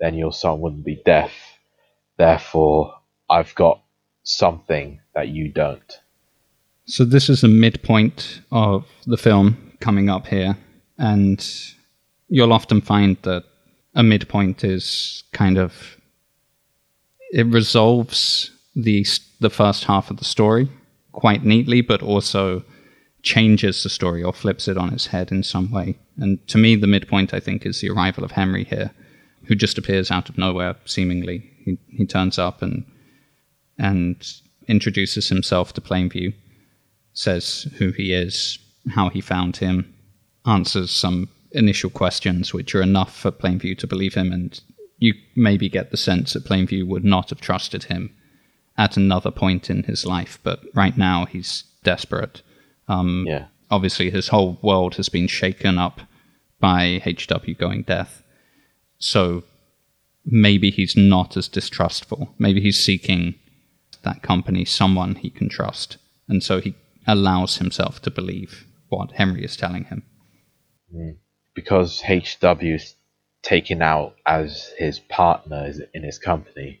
then your son wouldn't be deaf. Therefore, I've got something that you don't. So, this is the midpoint of the film coming up here, and you'll often find that a midpoint is kind of it resolves the the first half of the story quite neatly, but also changes the story or flips it on its head in some way. And to me, the midpoint, I think, is the arrival of Henry here, who just appears out of nowhere, seemingly. He, he turns up and and introduces himself to Plainview, says who he is, how he found him, answers some initial questions which are enough for Plainview to believe him, and you maybe get the sense that Plainview would not have trusted him at another point in his life, but right now he's desperate. Um, yeah. Obviously, his whole world has been shaken up by HW going deaf. So maybe he's not as distrustful. Maybe he's seeking that company, someone he can trust. And so he allows himself to believe what Henry is telling him. Mm. Because HW is taken out as his partner in his company,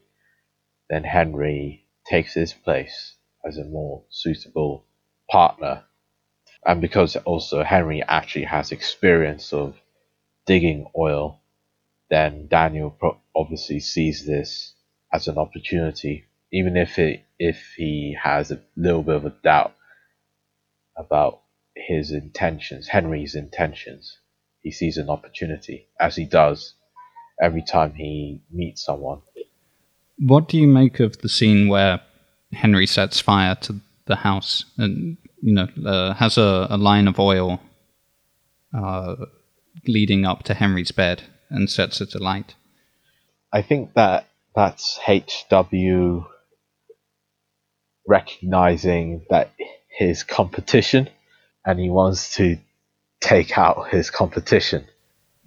then Henry takes his place as a more suitable partner. And because also Henry actually has experience of digging oil, then Daniel obviously sees this as an opportunity, even if it, if he has a little bit of a doubt about his intentions, Henry's intentions. He sees an opportunity, as he does every time he meets someone. What do you make of the scene where Henry sets fire to the house and you know, uh, has a, a line of oil uh, leading up to Henry's bed and sets it alight. I think that that's HW recognizing that his competition and he wants to take out his competition.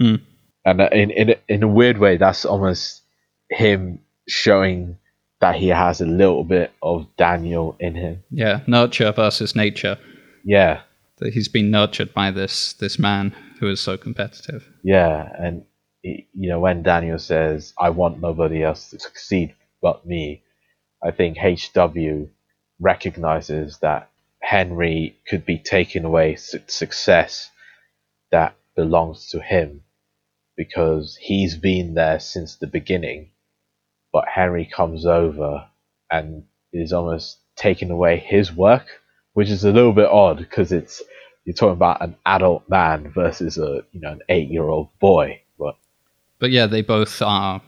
Mm. And uh, in, in, in a weird way, that's almost him showing that he has a little bit of Daniel in him. Yeah, nurture versus nature. Yeah. That he's been nurtured by this this man who is so competitive. Yeah, and he, you know when Daniel says, "I want nobody else to succeed but me," I think HW recognizes that Henry could be taking away su- success that belongs to him because he's been there since the beginning but Henry comes over and is almost taking away his work, which is a little bit odd because it's you're talking about an adult man versus a you know an eight year old boy. But but yeah, they both are.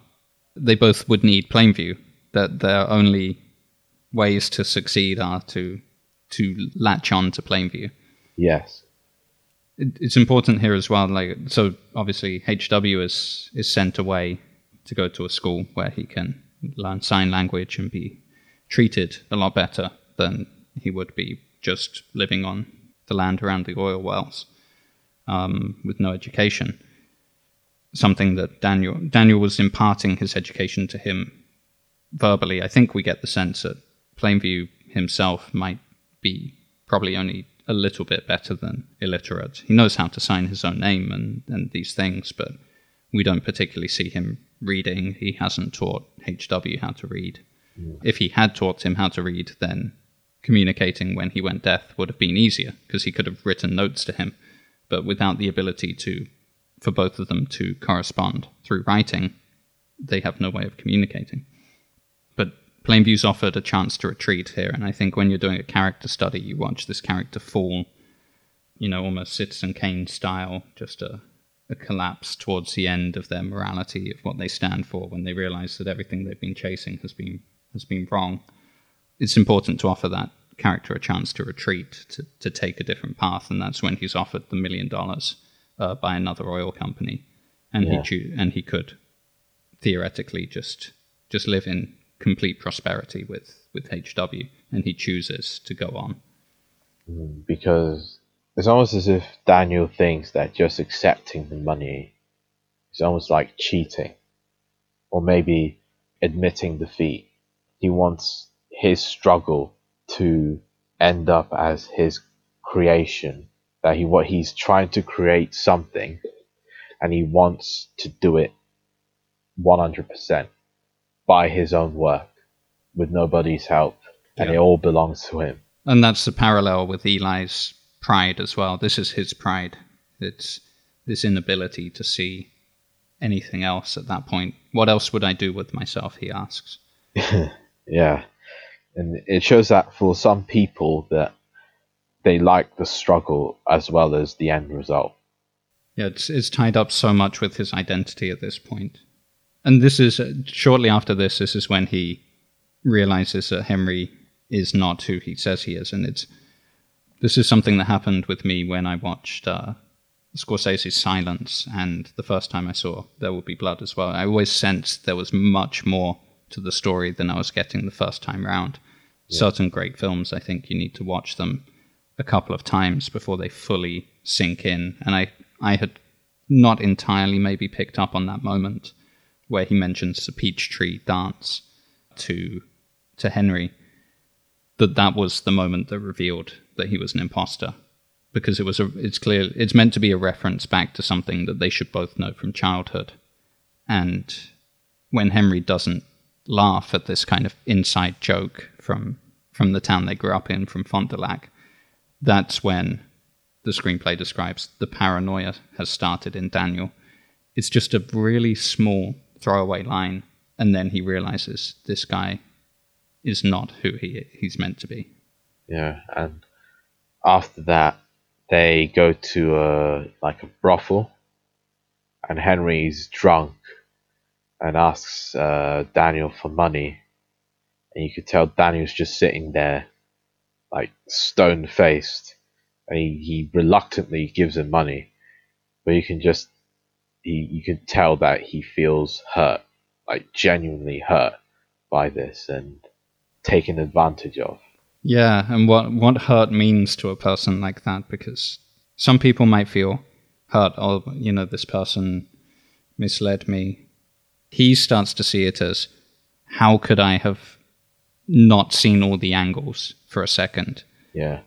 They both would need Plainview. That their only ways to succeed are to to latch on to Plainview. Yes. It's important here as well. Like so, obviously HW is is sent away to go to a school where he can learn sign language and be treated a lot better than he would be just living on the land around the oil wells um, with no education. Something that Daniel Daniel was imparting his education to him verbally. I think we get the sense that Plainview himself might be probably only a little bit better than illiterate. He knows how to sign his own name and, and these things, but we don't particularly see him reading. He hasn't taught HW how to read. If he had taught him how to read, then communicating when he went deaf would have been easier because he could have written notes to him. But without the ability to, for both of them to correspond through writing, they have no way of communicating. Plainview's offered a chance to retreat here, and I think when you're doing a character study, you watch this character fall, you know, almost Citizen Kane style, just a a collapse towards the end of their morality of what they stand for when they realize that everything they've been chasing has been has been wrong. It's important to offer that character a chance to retreat, to, to take a different path, and that's when he's offered the million dollars uh, by another oil company, and yeah. he and he could theoretically just just live in complete prosperity with with HW, and he chooses to go on mm, because it's almost as if Daniel thinks that just accepting the money is almost like cheating, or maybe admitting defeat. He wants his struggle to end up as his creation. That he what he's trying to create something, and he wants to do it 100% by his own work, with nobody's help, and it all belongs to him. And that's the parallel with Eli's pride as well. This is his pride. It's this inability to see anything else at that point. What else would I do with myself? He asks. yeah, and it shows that for some people that they like the struggle as well as the end result. Yeah, it's it's tied up so much with his identity at this point, and this is uh, shortly after this. This is when he realizes that Henry is not who he says he is, and it's this is something that happened with me when I watched uh, Scorsese's Silence, and the first time I saw There Will Be Blood as well. I always sensed there was much more to the story than I was getting the first time round. Yeah. Certain great films, I think you need to watch them a couple of times before they fully sink in. And I, I had not entirely maybe picked up on that moment where he mentions the peach tree dance to to Henry. That that was the moment that revealed that he was an imposter because it was a it's clear it's meant to be a reference back to something that they should both know from childhood and when henry doesn't laugh at this kind of inside joke from from the town they grew up in from fond du lac that's when the screenplay describes the paranoia has started in daniel it's just a really small throwaway line and then he realizes this guy is not who he he's meant to be. Yeah and after that, they go to a like a brothel, and Henry's drunk and asks uh, Daniel for money, and you could tell Daniel's just sitting there, like stone faced, and he, he reluctantly gives him money, but you can just he, you can tell that he feels hurt, like genuinely hurt by this and taken advantage of. Yeah, and what what hurt means to a person like that because some people might feel hurt or you know this person misled me. He starts to see it as how could I have not seen all the angles for a second? Yeah.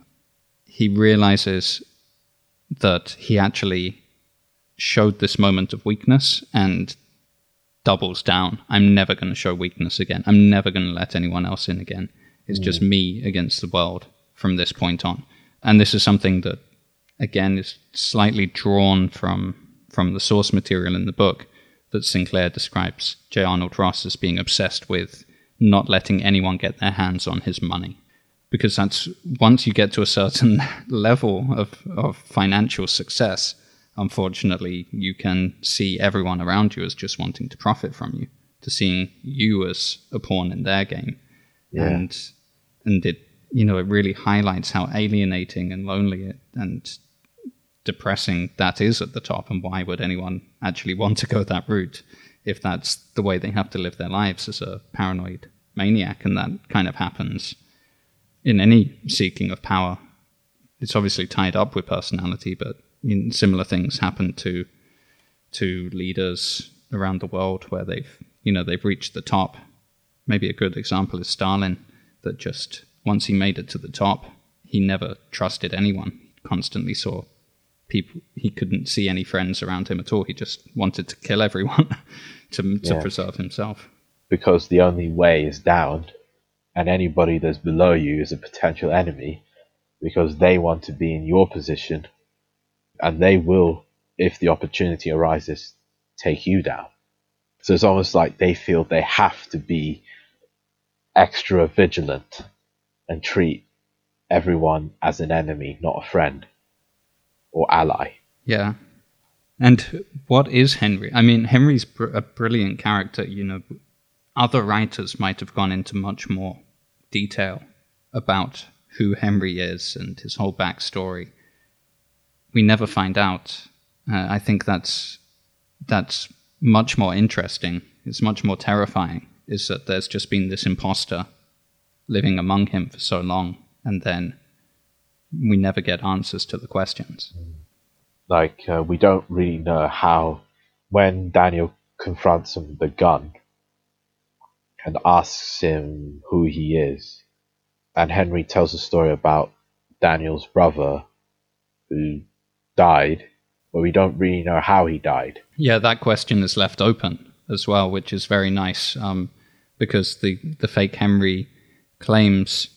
He realizes that he actually showed this moment of weakness and doubles down. I'm never going to show weakness again. I'm never going to let anyone else in again. It's mm. just me against the world from this point on. And this is something that, again, is slightly drawn from from the source material in the book that Sinclair describes J. Arnold Ross as being obsessed with not letting anyone get their hands on his money. Because that's once you get to a certain level of, of financial success, unfortunately, you can see everyone around you as just wanting to profit from you, to seeing you as a pawn in their game. Yeah. And and it you know, it really highlights how alienating and lonely it, and depressing that is at the top and why would anyone actually want to go that route if that's the way they have to live their lives as a paranoid maniac and that kind of happens in any seeking of power it's obviously tied up with personality but similar things happen to to leaders around the world where they've you know they've reached the top. Maybe a good example is Stalin that just once he made it to the top he never trusted anyone. Constantly saw people he couldn't see any friends around him at all. He just wanted to kill everyone to to yeah. preserve himself. Because the only way is down and anybody that's below you is a potential enemy because they want to be in your position and they will if the opportunity arises take you down so it's almost like they feel they have to be extra vigilant and treat everyone as an enemy not a friend or ally. Yeah. And what is Henry? I mean, Henry's br- a brilliant character. You know, other writers might have gone into much more detail about who Henry is and his whole backstory. We never find out. Uh, I think that's that's much more interesting. It's much more terrifying. Is that there's just been this imposter living among him for so long, and then we never get answers to the questions. Like, uh, we don't really know how, when Daniel confronts him with the gun and asks him who he is, and Henry tells a story about Daniel's brother who died, but we don't really know how he died. Yeah, that question is left open as well, which is very nice um, because the, the fake Henry claims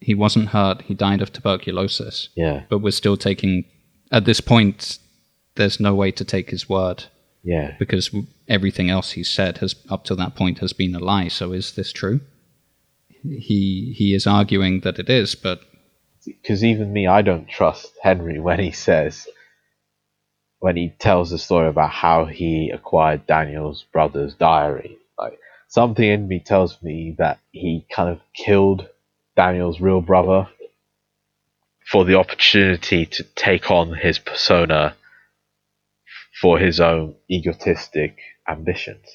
he wasn't hurt. He died of tuberculosis. Yeah. But we're still taking, at this point, there's no way to take his word. Yeah. Because everything else he said has, up to that point, has been a lie. So is this true? He he is arguing that it is, but because even me, I don't trust Henry when he says when he tells the story about how he acquired Daniel's brother's diary. Like something in me tells me that he kind of killed Daniel's real brother for the opportunity to take on his persona for his own egotistic ambitions.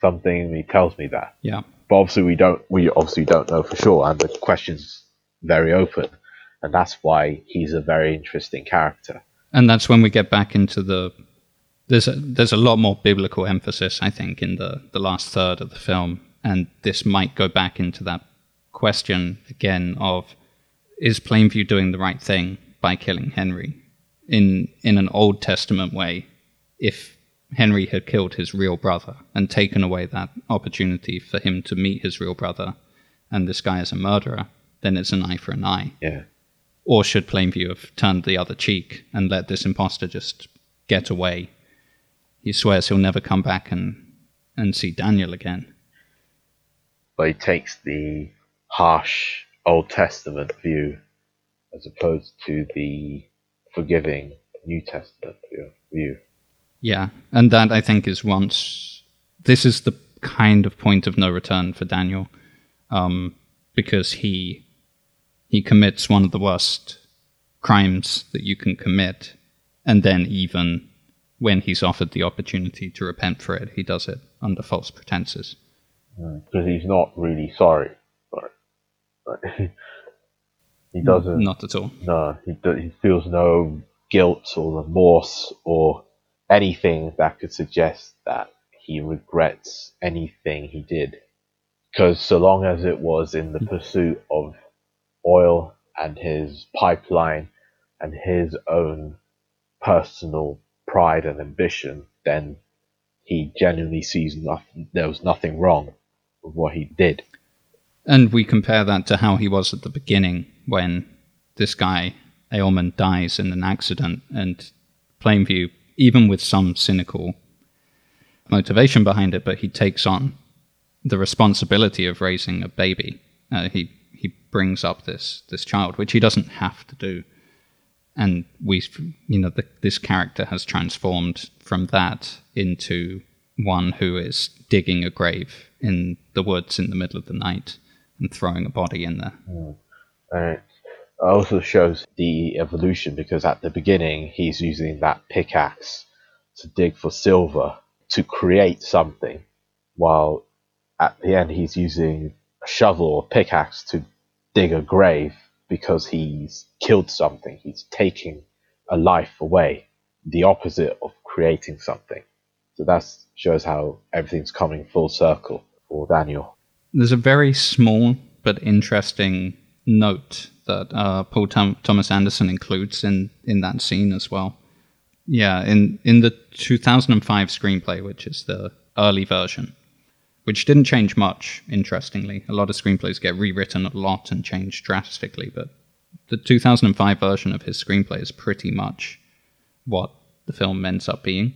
Something in me tells me that. Yeah. But obviously we don't we obviously don't know for sure and the question's very open. And that's why he's a very interesting character. And that's when we get back into the there's a, there's a lot more biblical emphasis, I think, in the, the last third of the film, and this might go back into that question again of is Plainview doing the right thing by killing Henry? In in an Old Testament way, if Henry had killed his real brother and taken away that opportunity for him to meet his real brother, and this guy is a murderer, then it's an eye for an eye. Yeah. Or should Plainview have turned the other cheek and let this impostor just get away? He swears he'll never come back and, and see Daniel again. But he takes the harsh Old Testament view as opposed to the forgiving New Testament view. Yeah, and that I think is once this is the kind of point of no return for Daniel, um, because he he commits one of the worst crimes that you can commit, and then even when he's offered the opportunity to repent for it, he does it under false pretenses. Mm, because he's not really sorry. sorry. he doesn't. Not at all. No, he, he feels no guilt or remorse or anything that could suggest that he regrets anything he did. Because so long as it was in the mm. pursuit of oil and his pipeline and his own personal pride and ambition, then he genuinely sees nothing. There was nothing wrong with what he did. And we compare that to how he was at the beginning when this guy, Ailman, dies in an accident, and Plainview, even with some cynical motivation behind it, but he takes on the responsibility of raising a baby. Uh, he brings up this this child, which he doesn't have to do, and we, you know, the, this character has transformed from that into one who is digging a grave in the woods in the middle of the night and throwing a body in there. Mm. And it also shows the evolution because at the beginning he's using that pickaxe to dig for silver to create something, while at the end he's using a shovel or pickaxe to dig a grave because he's killed something. He's taking a life away, the opposite of creating something. So that shows how everything's coming full circle for Daniel. There's a very small but interesting note that uh, Paul Tom- Thomas Anderson includes in, in that scene as well. Yeah, in, in the 2005 screenplay, which is the early version, which didn't change much, interestingly. A lot of screenplays get rewritten a lot and changed drastically, but the 2005 version of his screenplay is pretty much what the film ends up being.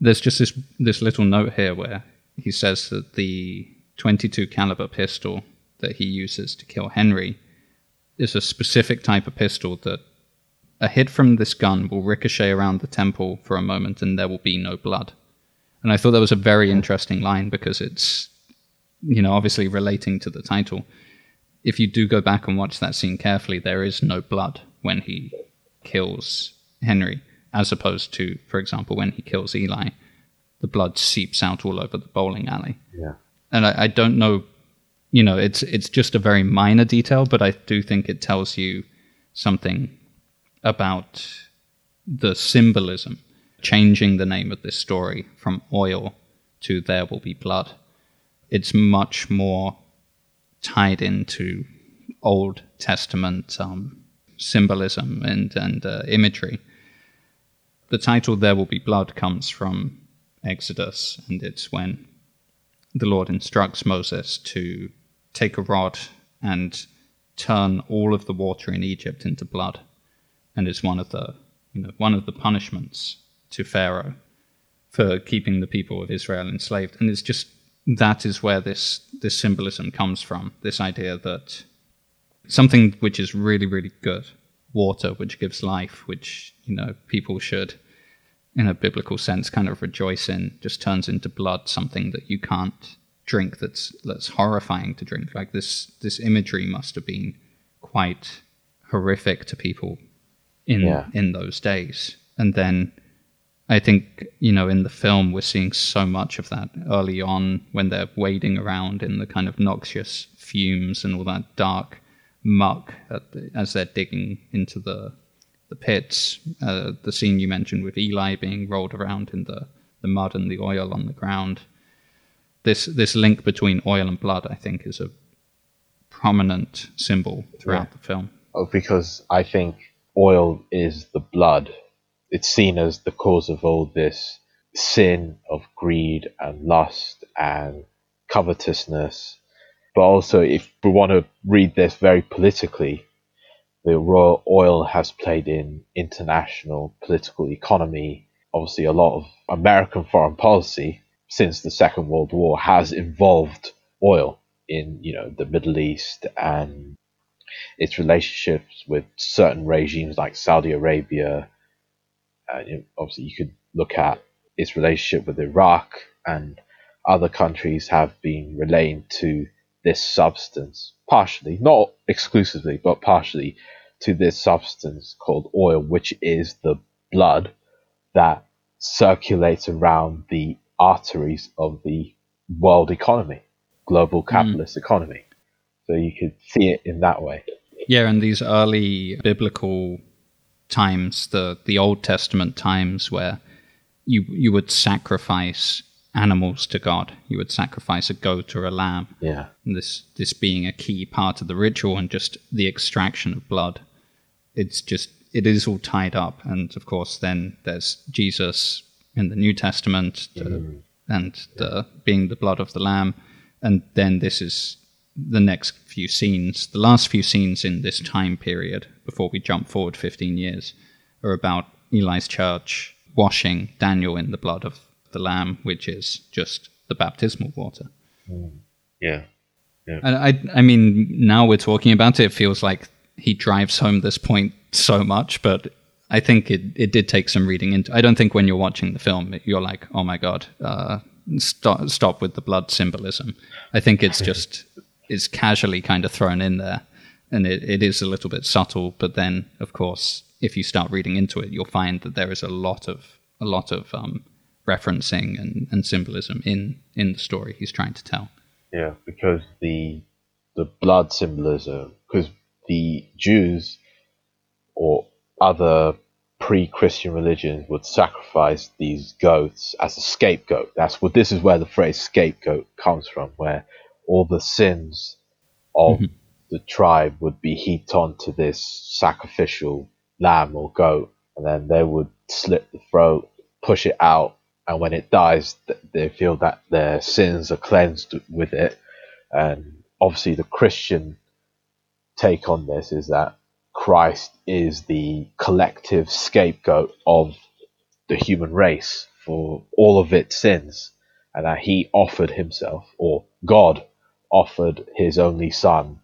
There's just this this little note here where he says that the 22 caliber pistol that he uses to kill Henry is a specific type of pistol that a hit from this gun will ricochet around the temple for a moment and there will be no blood. And I thought that was a very interesting line because it's, you know, obviously relating to the title. If you do go back and watch that scene carefully, there is no blood when he kills Henry, as opposed to, for example, when he kills Eli, the blood seeps out all over the bowling alley. Yeah. And I, I don't know you know, it's it's just a very minor detail, but I do think it tells you something about the symbolism, changing the name of this story from oil to there will be blood. It's much more tied into Old Testament um, symbolism and and uh, imagery. The title "There Will Be Blood" comes from Exodus, and it's when the Lord instructs Moses to take a rod and turn all of the water in Egypt into blood, and it's one of the you know one of the punishments to Pharaoh for keeping the people of Israel enslaved. And it's just that is where this this symbolism comes from. This idea that something which is really really good, water which gives life, which you know people should in a biblical sense kind of rejoice in, just turns into blood, something that you can't drink that's that's horrifying to drink. Like this this imagery must have been quite horrific to people in Yeah. in those days. And then I think, you know, in the film we're seeing so much of that early on when they're wading around in the kind of noxious fumes and all that dark muck at the, as they're digging into the the pits. Uh, the scene you mentioned with Eli being rolled around in the, the mud and the oil on the ground this this link between oil and blood, I think, is a prominent symbol throughout Yeah. the film. Oh, because I think oil is the blood. It's seen as the cause of all this sin of greed and lust and covetousness. But also, if we want to read this very politically, the royal oil has played in international political economy. Obviously, a lot of American foreign policy since the Second World War has involved oil in, you know, the Middle East and its relationships with certain regimes like Saudi Arabia. Uh, you know, obviously, you could look at its relationship with Iraq and other countries have been relaying to this substance, partially, not exclusively, but partially, to this substance called oil, which is the blood that circulates around the arteries of the world economy, global hmm. capitalist mm. economy. So you could see it in that way. Yeah, and these early biblical times, the the Old Testament times where you you would sacrifice animals to God. You would sacrifice a goat or a lamb. Yeah. And this this being a key part of the ritual and just the extraction of blood. It's just it is all tied up, and of course, then there's Jesus in the New Testament, mm. and the, being the blood of the lamb, and then this is the next few scenes, the last few scenes in this time period before we jump forward 15 years, are about Eli's church washing Daniel in the blood of the lamb, which is just the baptismal water. Mm. Yeah. yeah. And I, I mean, now we're talking about it, it feels like he drives home this point so much, but I think it, it did take some reading into. I don't think when you're watching the film you're like, oh my god, uh, stop stop with the blood symbolism. I think it's just is casually kind of thrown in there, and it, it is a little bit subtle. But then, of course, if you start reading into it, you'll find that there is a lot of a lot of um, referencing and, and symbolism in in the story he's trying to tell. Yeah, because the the blood symbolism, because the Jews or other pre-Christian religions would sacrifice these goats as a scapegoat. That's what this is where the phrase scapegoat comes from, where all the sins of mm-hmm. the tribe would be heaped onto this sacrificial lamb or goat, and then they would slit the throat, push it out, and when it dies, they feel that their sins are cleansed with it. And obviously, the Christian take on this is that Christ is the collective scapegoat of the human race for all of its sins, and that he offered himself, or God offered his only son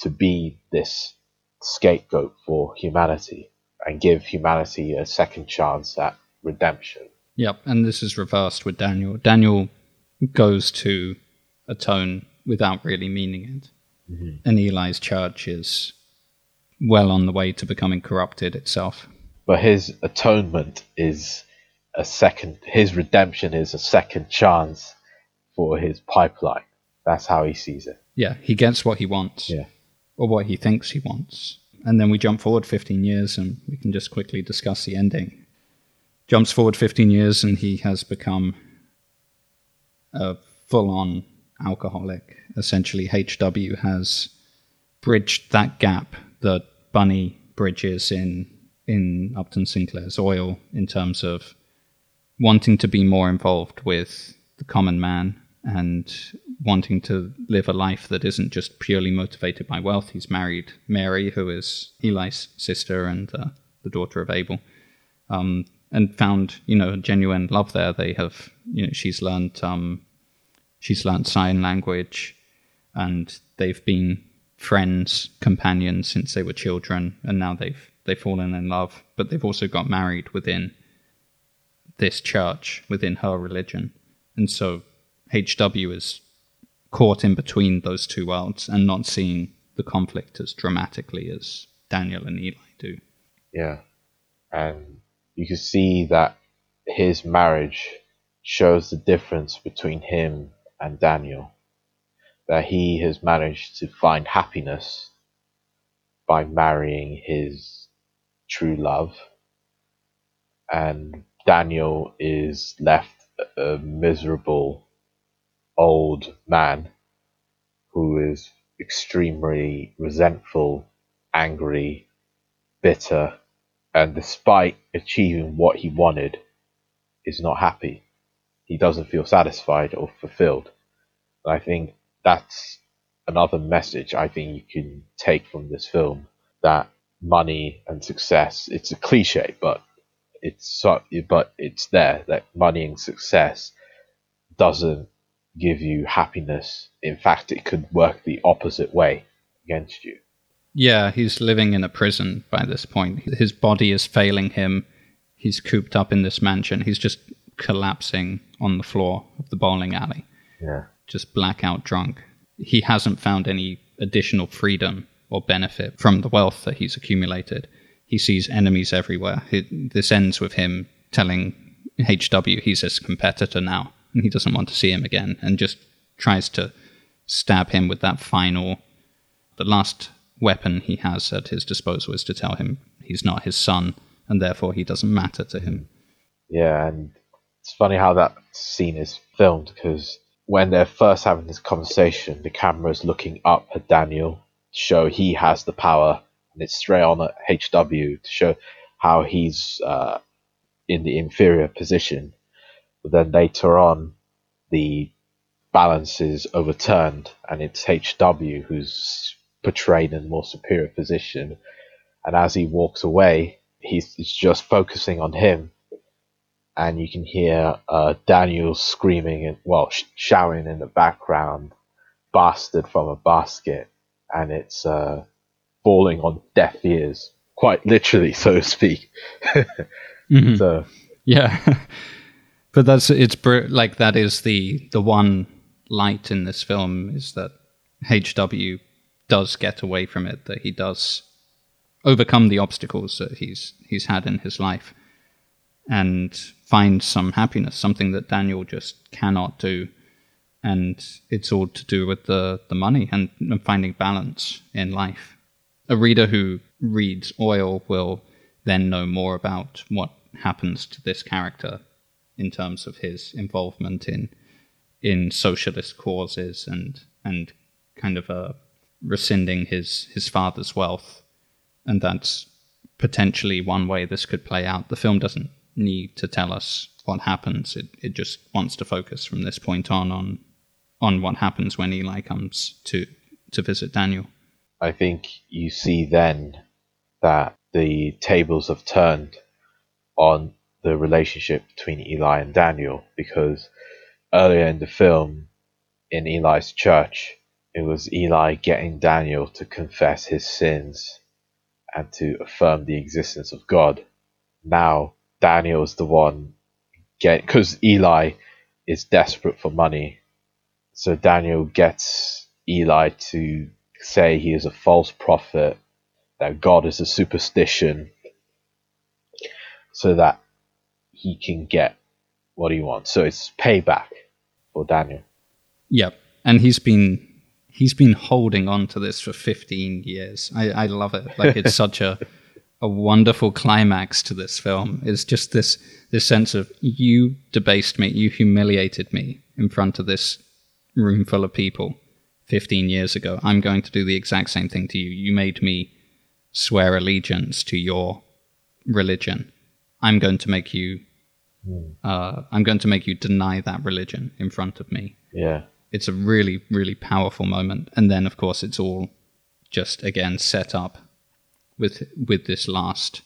to be this scapegoat for humanity and give humanity a second chance at redemption. Yep, and this is reversed with Daniel. Daniel goes to atone without really meaning it. Mm-hmm. And Eli's church is well on the way to becoming corrupted itself. But his atonement is a second, his redemption is a second chance for his pipeline. That's how he sees it. Yeah, he gets what he wants. Yeah. Or what he thinks he wants. And then we jump forward 15 years and we can just quickly discuss the ending jumps forward 15 years and he has become a full on alcoholic. Essentially, HW has bridged that gap that Bunny bridges in, in Upton Sinclair's oil in terms of wanting to be more involved with the common man and wanting to live a life that isn't just purely motivated by wealth. He's married Mary, who is Eli's sister and uh, the daughter of Abel. Um, and found you know genuine love there. They have you know she's learned um, she's learned sign language, and they've been friends, companions since they were children, and now they've they've fallen in love. But they've also got married within this church, within her religion, and so HW is caught in between those two worlds and not seeing the conflict as dramatically as Daniel and Eli do. Yeah, and you can see that his marriage shows the difference between him and Daniel. That he has managed to find happiness by marrying his true love, and Daniel is left a miserable old man who is extremely resentful, angry, bitter, and despite achieving what he wanted, is not happy. He doesn't feel satisfied or fulfilled. And I think that's another message I think you can take from this film that money and success it's a cliche but it's so, but it's there that money and success doesn't give you happiness in fact it could work the opposite way against you yeah, he's living in a prison by this point. His body is failing him. He's cooped up in this mansion. He's just collapsing on the floor of the bowling alley. Yeah. Just blackout drunk. he hasn't found any additional freedom or benefit from the wealth that he's accumulated. He sees enemies everywhere. It, this ends with him telling HW he's his competitor now, he doesn't want to see him again, and just tries to stab him with that final. The last weapon he has at his disposal is to tell him he's not his son, and therefore he doesn't matter to him. Yeah, and it's funny how that scene is filmed because when they're first having this conversation, the camera is looking up at Daniel to show he has the power, and it's straight on at HW to show how he's uh, in the inferior position. But then later on, the balance is overturned, and it's HW who's portrayed in a more superior position. And as he walks away, he's, just focusing on him and you can hear uh, Daniel screaming and well sh- shouting in the background, "Bastard from a basket," and it's uh, falling on deaf ears, quite literally, so to speak. mm-hmm. So yeah, but that's it's like that is the the one light in this film is that HW does get away from it, that he does overcome the obstacles that he's he's had in his life and find some happiness, something that Daniel just cannot do. And it's all to do with the, the money and, and finding balance in life. A reader who reads Oil will then know more about what happens to this character in terms of his involvement in in socialist causes and and kind of uh, rescinding his his father's wealth, and that's potentially one way this could play out. The film doesn't need to tell us what happens. It it just wants to focus from this point on on on what happens when Eli comes to to visit Daniel. I think you see then that the tables have turned on the relationship between Eli and Daniel because earlier in the film in Eli's church it was Eli getting Daniel to confess his sins and to affirm the existence of God. Now Daniel's the one get because Eli is desperate for money, so Daniel gets Eli to say he is a false prophet, that God is a superstition, so that he can get what he wants. So it's payback for Daniel. Yep, and he's been he's been holding on to this for 15 years. I, I love it. Like it's such a a wonderful climax to this film It's just this this sense of you debased me, you humiliated me in front of this room full of people 15 years ago. I'm going to do the exact same thing to you. You made me swear allegiance to your religion. I'm going to make you hmm. uh, I'm going to make you deny that religion in front of me. Yeah. It's a really, really powerful moment. And then of course it's all just again set up with with this last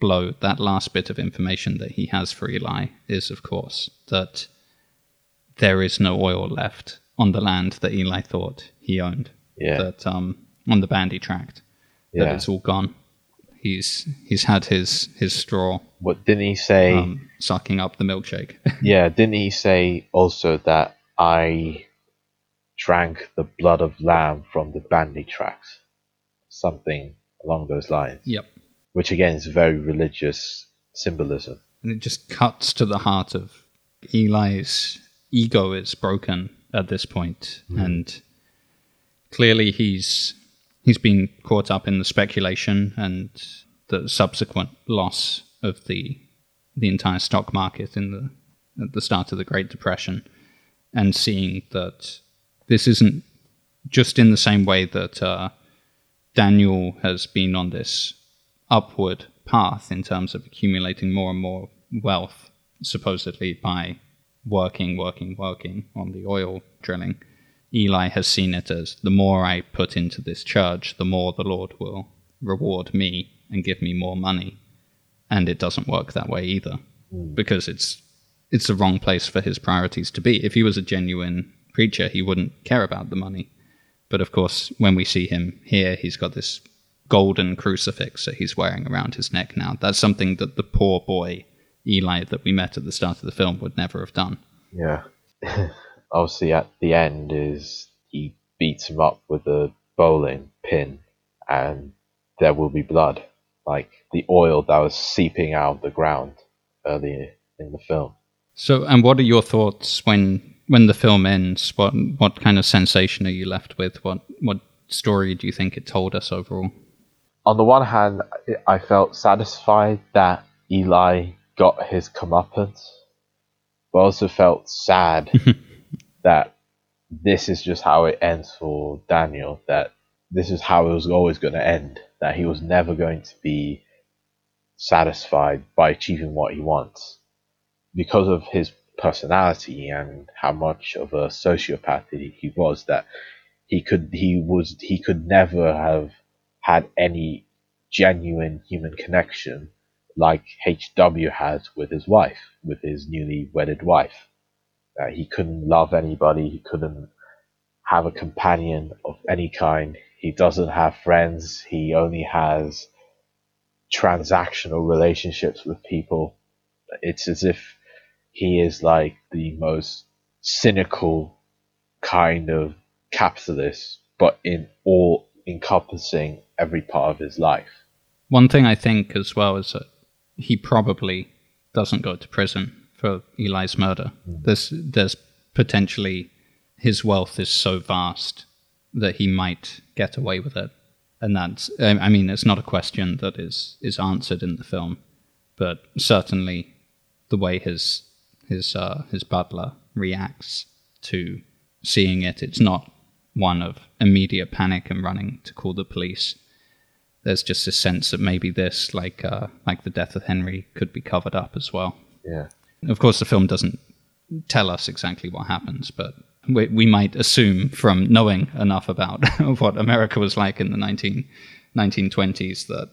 blow, that last bit of information that he has for Eli is, of course, that there is no oil left on the land that Eli thought he owned. Yeah. That um, on the Bandy tract, that yeah. it's all gone. He's he's had his his straw. What didn't he say? Um, sucking up the milkshake. yeah, didn't he say also that I drank the blood of lamb from the Bandy tracks? Something along those lines. Yep. Which again is very religious symbolism. And it just cuts to the heart of Eli's ego is broken at this point, mm. and clearly he's he's been caught up in the speculation and the subsequent loss of the the entire stock market in the at the start of the Great Depression, and seeing that this isn't just in the same way that uh, Daniel has been on this upward path in terms of accumulating more and more wealth, supposedly by working, working, working on the oil drilling. Eli has seen it as the more I put into this church, the more the Lord will reward me and give me more money. And it doesn't work that way either, mm. because it's it's the wrong place for his priorities to be. If he was a genuine preacher, he wouldn't care about the money. But of course, when we see him here, he's got this golden crucifix that he's wearing around his neck now. That's something that the poor boy Eli that we met at the start of the film would never have done. Yeah. Obviously, at the end, is he beats him up with a bowling pin, and there will be blood, like the oil that was seeping out of the ground earlier in the film. So, and what are your thoughts when when the film ends? What what kind of sensation are you left with? What what story do you think it told us overall? On the one hand, I felt satisfied that Eli got his comeuppance, but also felt sad that this is just how it ends for Daniel. That this is how it was always going to end. That he was never going to be satisfied by achieving what he wants because of his personality and how much of a sociopath he was. That he could he was he could never have had any genuine human connection like HW has with his wife, with his newly wedded wife. Uh, he couldn't love anybody. He couldn't have a companion of any kind. He doesn't have friends. He only has transactional relationships with people. It's as if he is like the most cynical kind of capitalist, but in all encompassing every part of his life. One thing I think as well is that he probably doesn't go to prison for Eli's murder. Mm. There's there's potentially his wealth is so vast that he might get away with it, and that's I mean it's not a question that is is answered in the film, but certainly the way his his uh, his butler reacts to seeing it, it's not one of immediate panic and running to call the police there's just a sense that maybe this, like uh, like the death of Henry, could be covered up as well. Yeah. Of course, the film doesn't tell us exactly what happens, but we, we might assume from knowing enough about what America was like in the 19, 1920s that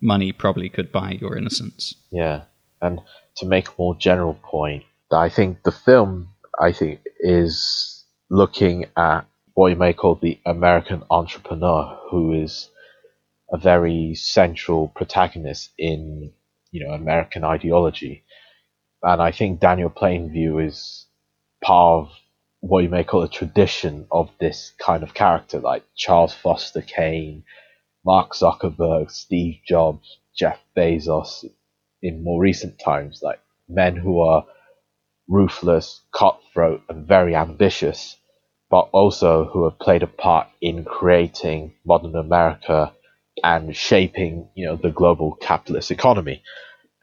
money probably could buy your innocence. Yeah, and to make a more general point, I think the film, I think, is looking at what you may call the American entrepreneur, who is a very central protagonist in you know American ideology, and I think Daniel Plainview is part of what you may call a tradition of this kind of character, like Charles Foster Kane, Mark Zuckerberg, Steve Jobs, Jeff Bezos, in more recent times, like men who are ruthless, cutthroat, and very ambitious, but also who have played a part in creating modern America and shaping, you know, the global capitalist economy.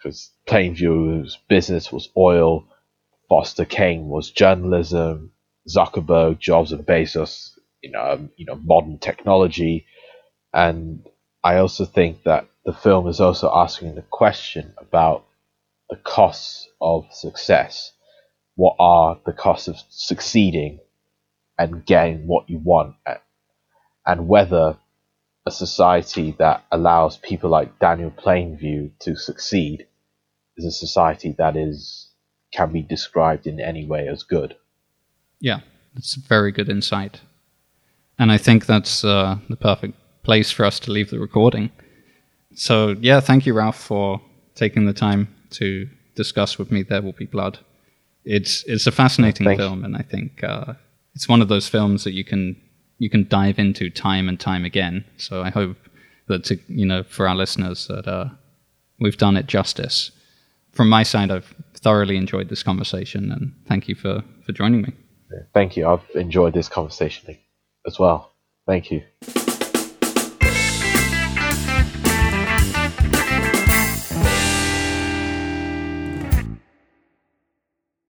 Because Plainview's business was oil, Foster Kane was journalism, Zuckerberg, Jobs, and Bezos, you know, um, you know, modern technology, and I also think that the film is also asking the question about the costs of success. What are the costs of succeeding and getting what you want, and whether a society that allows people like Daniel Plainview to succeed is a society that is can be described in any way as good. Yeah, that's a very good insight, and I think that's uh, the perfect place for us to leave the recording. So yeah, thank you, Ralph, for taking the time to discuss with me. There will be blood. It's it's a fascinating Thank film, and I think uh, it's one of those films that you can you can dive into time and time again. So I hope that to, you know for our listeners that uh, we've done it justice. From my side, I've thoroughly enjoyed this conversation, and thank you for for joining me. Thank you. I've enjoyed this conversation as well. Thank you.